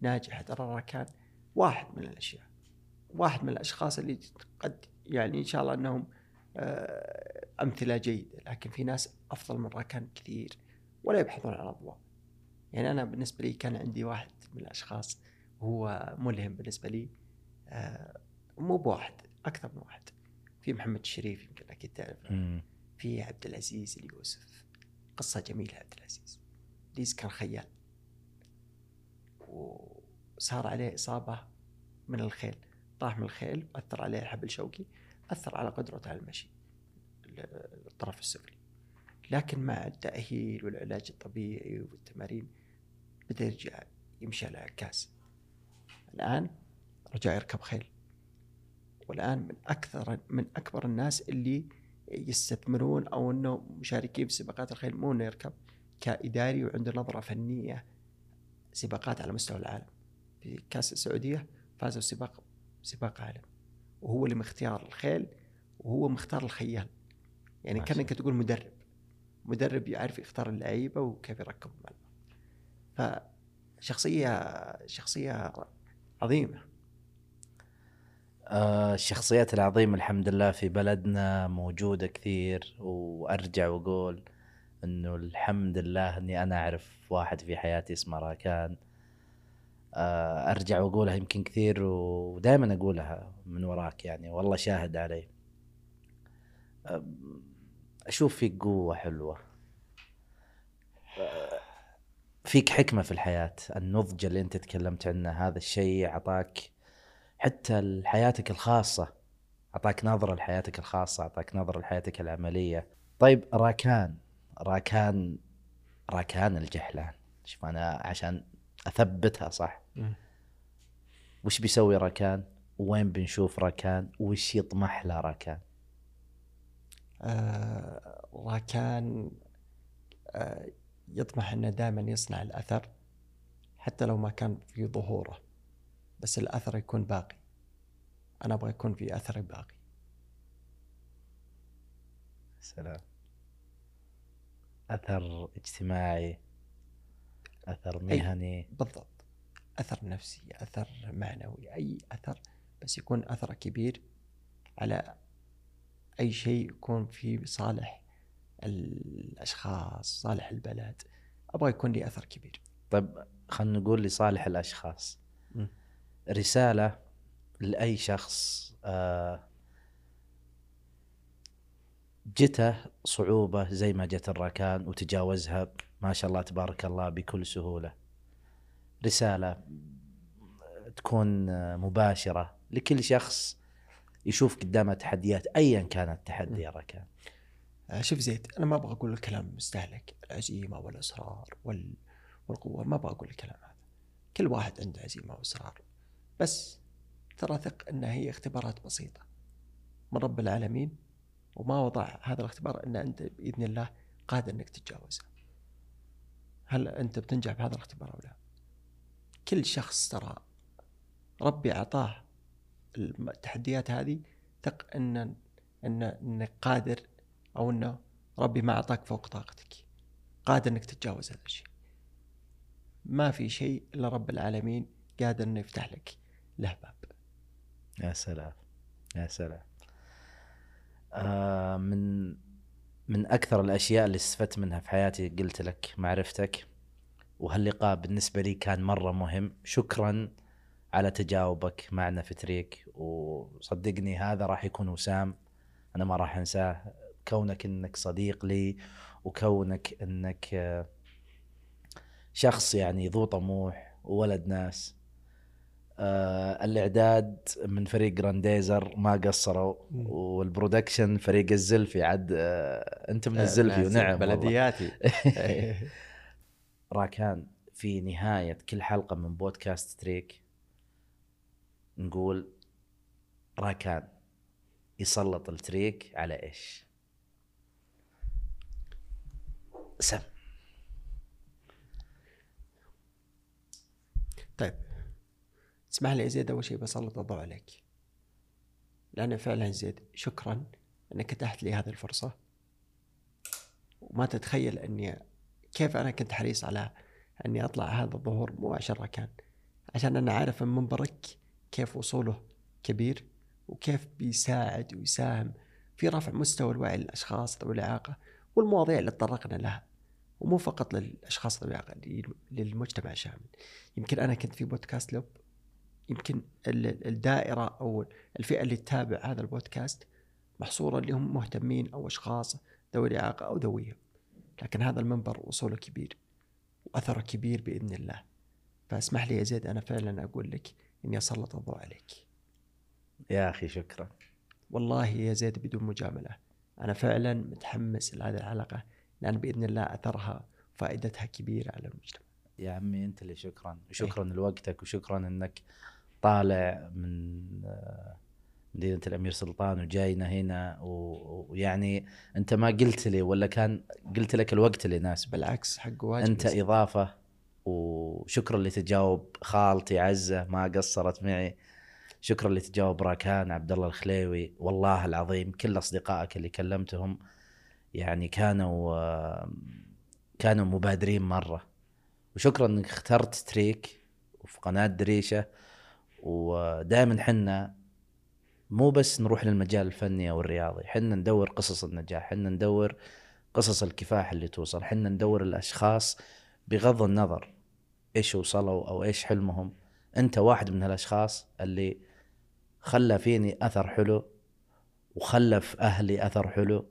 ناجحة. ترى كان واحد من الأشياء واحد من الأشخاص اللي قد يعني إن شاء الله إنهم آه، أمثلة جيدة. لكن في ناس أفضل من راكان كثير. ولا يبحثون عن اضواء يعني أنا بالنسبة لي كان عندي واحد من الأشخاص هو ملهم بالنسبة لي آه، مو بواحد أكثر من واحد. في محمد الشريف يمكن أكيد تعرف مم. في عبد العزيز اليوسف. قصة جميلة عبد العزيز. ليز كان خيال. وصار عليه إصابة من الخيل. طاح من الخيل واثر عليه الحبل الشوكي أثر على قدرته على المشي. ال- الطرف السفلي. لكن مع التأهيل والعلاج الطبيعي والتمارين بدا يرجع يمشي على عكاز. الآن رجع يركب خيل. والآن من أكثر من أكبر الناس اللي يستثمرون أو إنه مشاركين في سباقات الخيل مو إنه يركب كإداري وعنده نظرة فنية سباقات على مستوى العالم. في كأس السعودية فازوا سباق سباق عالم. وهو اللي مختار الخيل وهو مختار الخيال. يعني كأنك تقول مدرب. مدرب يعرف يختار اللعيبة وكيف يركب الملعب. فشخصية شخصية عظيمة. آه، الشخصيات العظيمة الحمد لله في بلدنا موجودة كثير وأرجع وأقول إنه الحمد لله إني أنا أعرف واحد في حياتي اسمه راكان. آه، أرجع وأقولها يمكن كثير ودائما أقولها من وراك يعني والله شاهد علي. أشوف فيك قوة حلوة. آه، فيك حكمة في الحياة. النضج اللي أنت تكلمت عنه هذا الشيء أعطاك حتى حياتك الخاصة. أعطاك نظرة لحياتك الخاصة أعطاك نظرة لحياتك العملية. طيب راكان. راكان راكان الجحلان شوف أنا عشان أثبتها صح. وش بيسوي راكان؟ وين بنشوف راكان؟ وش يطمح له راكان؟ راكان آه يطمح إنه دائما يصنع الأثر حتى لو ما كان في ظهوره بس الأثر يكون باقي. أنا أبغى يكون في أثر باقي. سلام. أثر اجتماعي أثر مهني. بالضبط. أثر نفسي أثر معنوي أي أثر بس يكون أثره كبير على أي شيء يكون في صالح الأشخاص صالح البلد أبغى يكون لي أثر كبير. طيب خلينا نقول لصالح الأشخاص. مم. رسالة لأي شخص آه، جته صعوبة زي ما جت الراكان وتجاوزها ما شاء الله تبارك الله بكل سهولة. رسالة تكون آه، مباشرة لكل شخص يشوف قدامه تحديات ايا كانت التحدي يا راكان آه، شوف زيد أنا ما أبغى أقول الكلام مستهلك العزيمة والإصرار وال... والقوة ما أبغى أقول الكلام هذا. كل واحد عنده عزيمة وإصرار بس ترى ثق إنها هي اختبارات بسيطة من رب العالمين وما وضع هذا الاختبار إن أنت بإذن الله قادر إنك تتجاوزه. هل أنت بتنجح بهذا الاختبار أو لا؟ كل شخص ترى ربي أعطاه التحديات هذه ثق ان ان انك قادر أو انه ربي ما أعطاك فوق طاقتك. قادر إنك تتجاوز هذا الشيء. ما في شيء إلا رب العالمين قادر إنه يفتح لك له باب. يا سلام. يا سلام. آه من من أكثر الأشياء اللي استفدت منها في حياتي قلت لك معرفتك وهاللقاء بالنسبة لي كان مرة مهم. شكرا على تجاوبك معنا في تريك. وصدقني هذا راح يكون وسام. أنا ما راح أنساه. كونك إنك صديق لي وكونك إنك آه، شخص يعني ذو طموح وولد ناس. آه الإعداد من فريق جرانديزر ما قصروا. وال production فريق الزلفي عد آه أنت من الزلفي ونعم. بلدياتي. راكان في نهاية كل حلقة من بودكاست تريك. نقول راكان يسلط التريك على إيش؟ سم. طيب. اسمح لي زيد أول شيء بسلط الضوء عليك. لأن فعلا زيد شكرا إنك اتحت لي هذه الفرصة. وما تتخيل إني كيف أنا كنت حريص على إني أطلع هذا الظهور مو عشان راكان عشان أنا عارف من منبرك كيف وصوله كبير وكيف بيساعد ويساهم في رفع مستوى الوعي للأشخاص ذوي الإعاقة والمواضيع اللي تطرقنا لها. ومو فقط للأشخاص ذوي العقل للمجتمع شامل. يمكن أنا كنت في بودكاست لوب يمكن ال- الدائرة أو الفئة اللي تتابع هذا البودكاست محصورة اللي هم مهتمين أو أشخاص ذوي الإعاقة أو ذويهم. لكن هذا المنبر وصوله كبير وأثره كبير بإذن الله. فاسمح لي يا زيد أنا فعلا أقول لك إني أسلط الضوء عليك. يا أخي شكرا. والله يا زيد بدون مجاملة أنا فعلا متحمس لهذه الحلقة لأن بإذن الله أثرها فائدتها كبيرة على المجتمع. يا عمي أنت اللي شكرا. وشكرا لوقتك وشكرا إنك طالع من آه، مدينة الأمير سلطان وجاينا هنا ويعني أنت ما قلت لي ولا كان قلت لك الوقت اللي يناسبك. بالعكس حق واجب أنت إضافة. وشكرا اللي تجاوب خالتي عزة ما قصرت معي. شكرا اللي تجاوب راكان عبد الله الخليوي. والله العظيم كل أصدقائك اللي كلمتهم يعني كانوا كانوا مبادرين مرة. وشكرا إنك اخترت تريك وفي قناة دريشة. ودائما حنا مو بس نروح للمجال الفني أو الرياضي حنا ندور قصص النجاح حنا ندور قصص الكفاح اللي توصل حنا ندور الأشخاص بغض النظر إيش وصلوا أو إيش حلمهم. أنت واحد من هالأشخاص اللي خلى فيني أثر حلو وخلى في أهلي أثر حلو.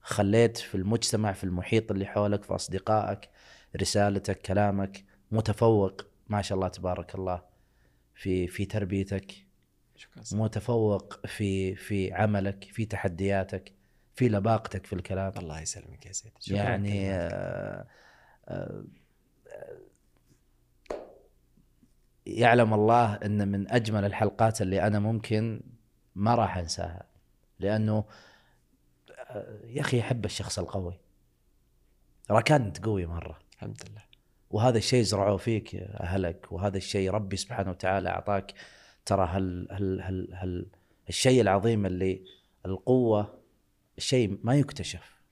خليت في المجتمع في المحيط اللي حولك في أصدقائك رسالتك كلامك متفوق. ما شاء الله تبارك الله في في تربيتك. شكرا. متفوق في في عملك في تحدياتك في لباقتك في الكلام. الله يسلمك يا زيد شكراً يعني. آه، آه، يعلم الله إن من أجمل الحلقات اللي أنا ممكن ما راح أنساها. لأنه آه، يا أخي احب الشخص القوي. راكان انت قوي مرة. الحمد لله. وهذا الشيء زرعوه فيك أهلك وهذا الشيء ربي سبحانه وتعالى أعطاك. ترى هال هال هال هال الشيء العظيم اللي القوة شيء ما يكتشف.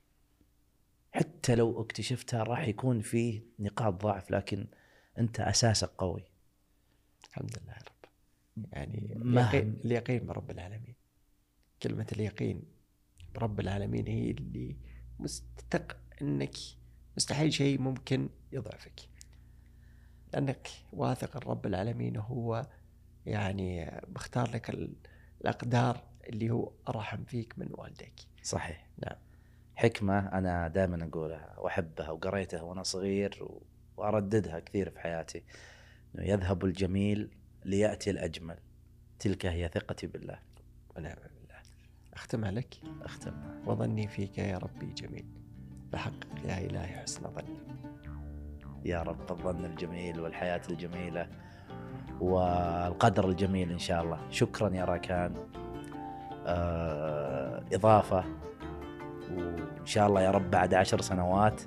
حتى لو اكتشفتها راح يكون فيه نقاط ضعف لكن أنت أساسك قوي. الحمد لله يا رب. يعني اليقين, اليقين برب العالمين. كلمة اليقين برب العالمين هي اللي مستق إنك مستحيل شيء ممكن يضعفك. لأنك واثق إن رب العالمين هو يعني مختار لك ال- الأقدار اللي هو أرحم فيك من والديك. صحيح. نعم. حكمة أنا دائما أقولها وأحبها وقريتها وأنا صغير و- وأرددها كثير في حياتي. يذهب الجميل ليأتي الأجمل. تلك هي ثقتي بالله. ونعم بالله. أختم عليك أختم. وظني فيك يا ربي جميل. فحقق يا إلهي حسن ظني يا رب الظن الجميل والحياة الجميلة والقدر الجميل إن شاء الله. شكرا يا راكان. آه إضافة. وإن شاء الله يا رب بعد عشر سنوات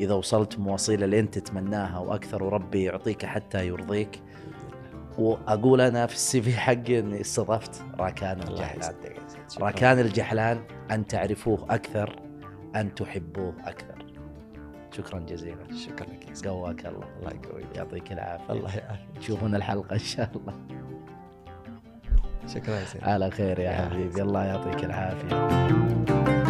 إذا وصلت مواصيل اللي أنت تتمناها وأكثر وربي يعطيك حتى يرضيك. وأقول أنا في السي في حقي إني استضفت راكان الجحلان. راكان الجحلان أن تعرفوه أكثر أن تحبوه أكثر. شكرا جزيلا. شكرا لك. قواك الله. الله يقويك. يعطيك العافية. الله يعافيك. تشوفون الحلقة إن شاء الله. شكرا زيد على خير يا يا حبيبي. الله يعطيك العافية.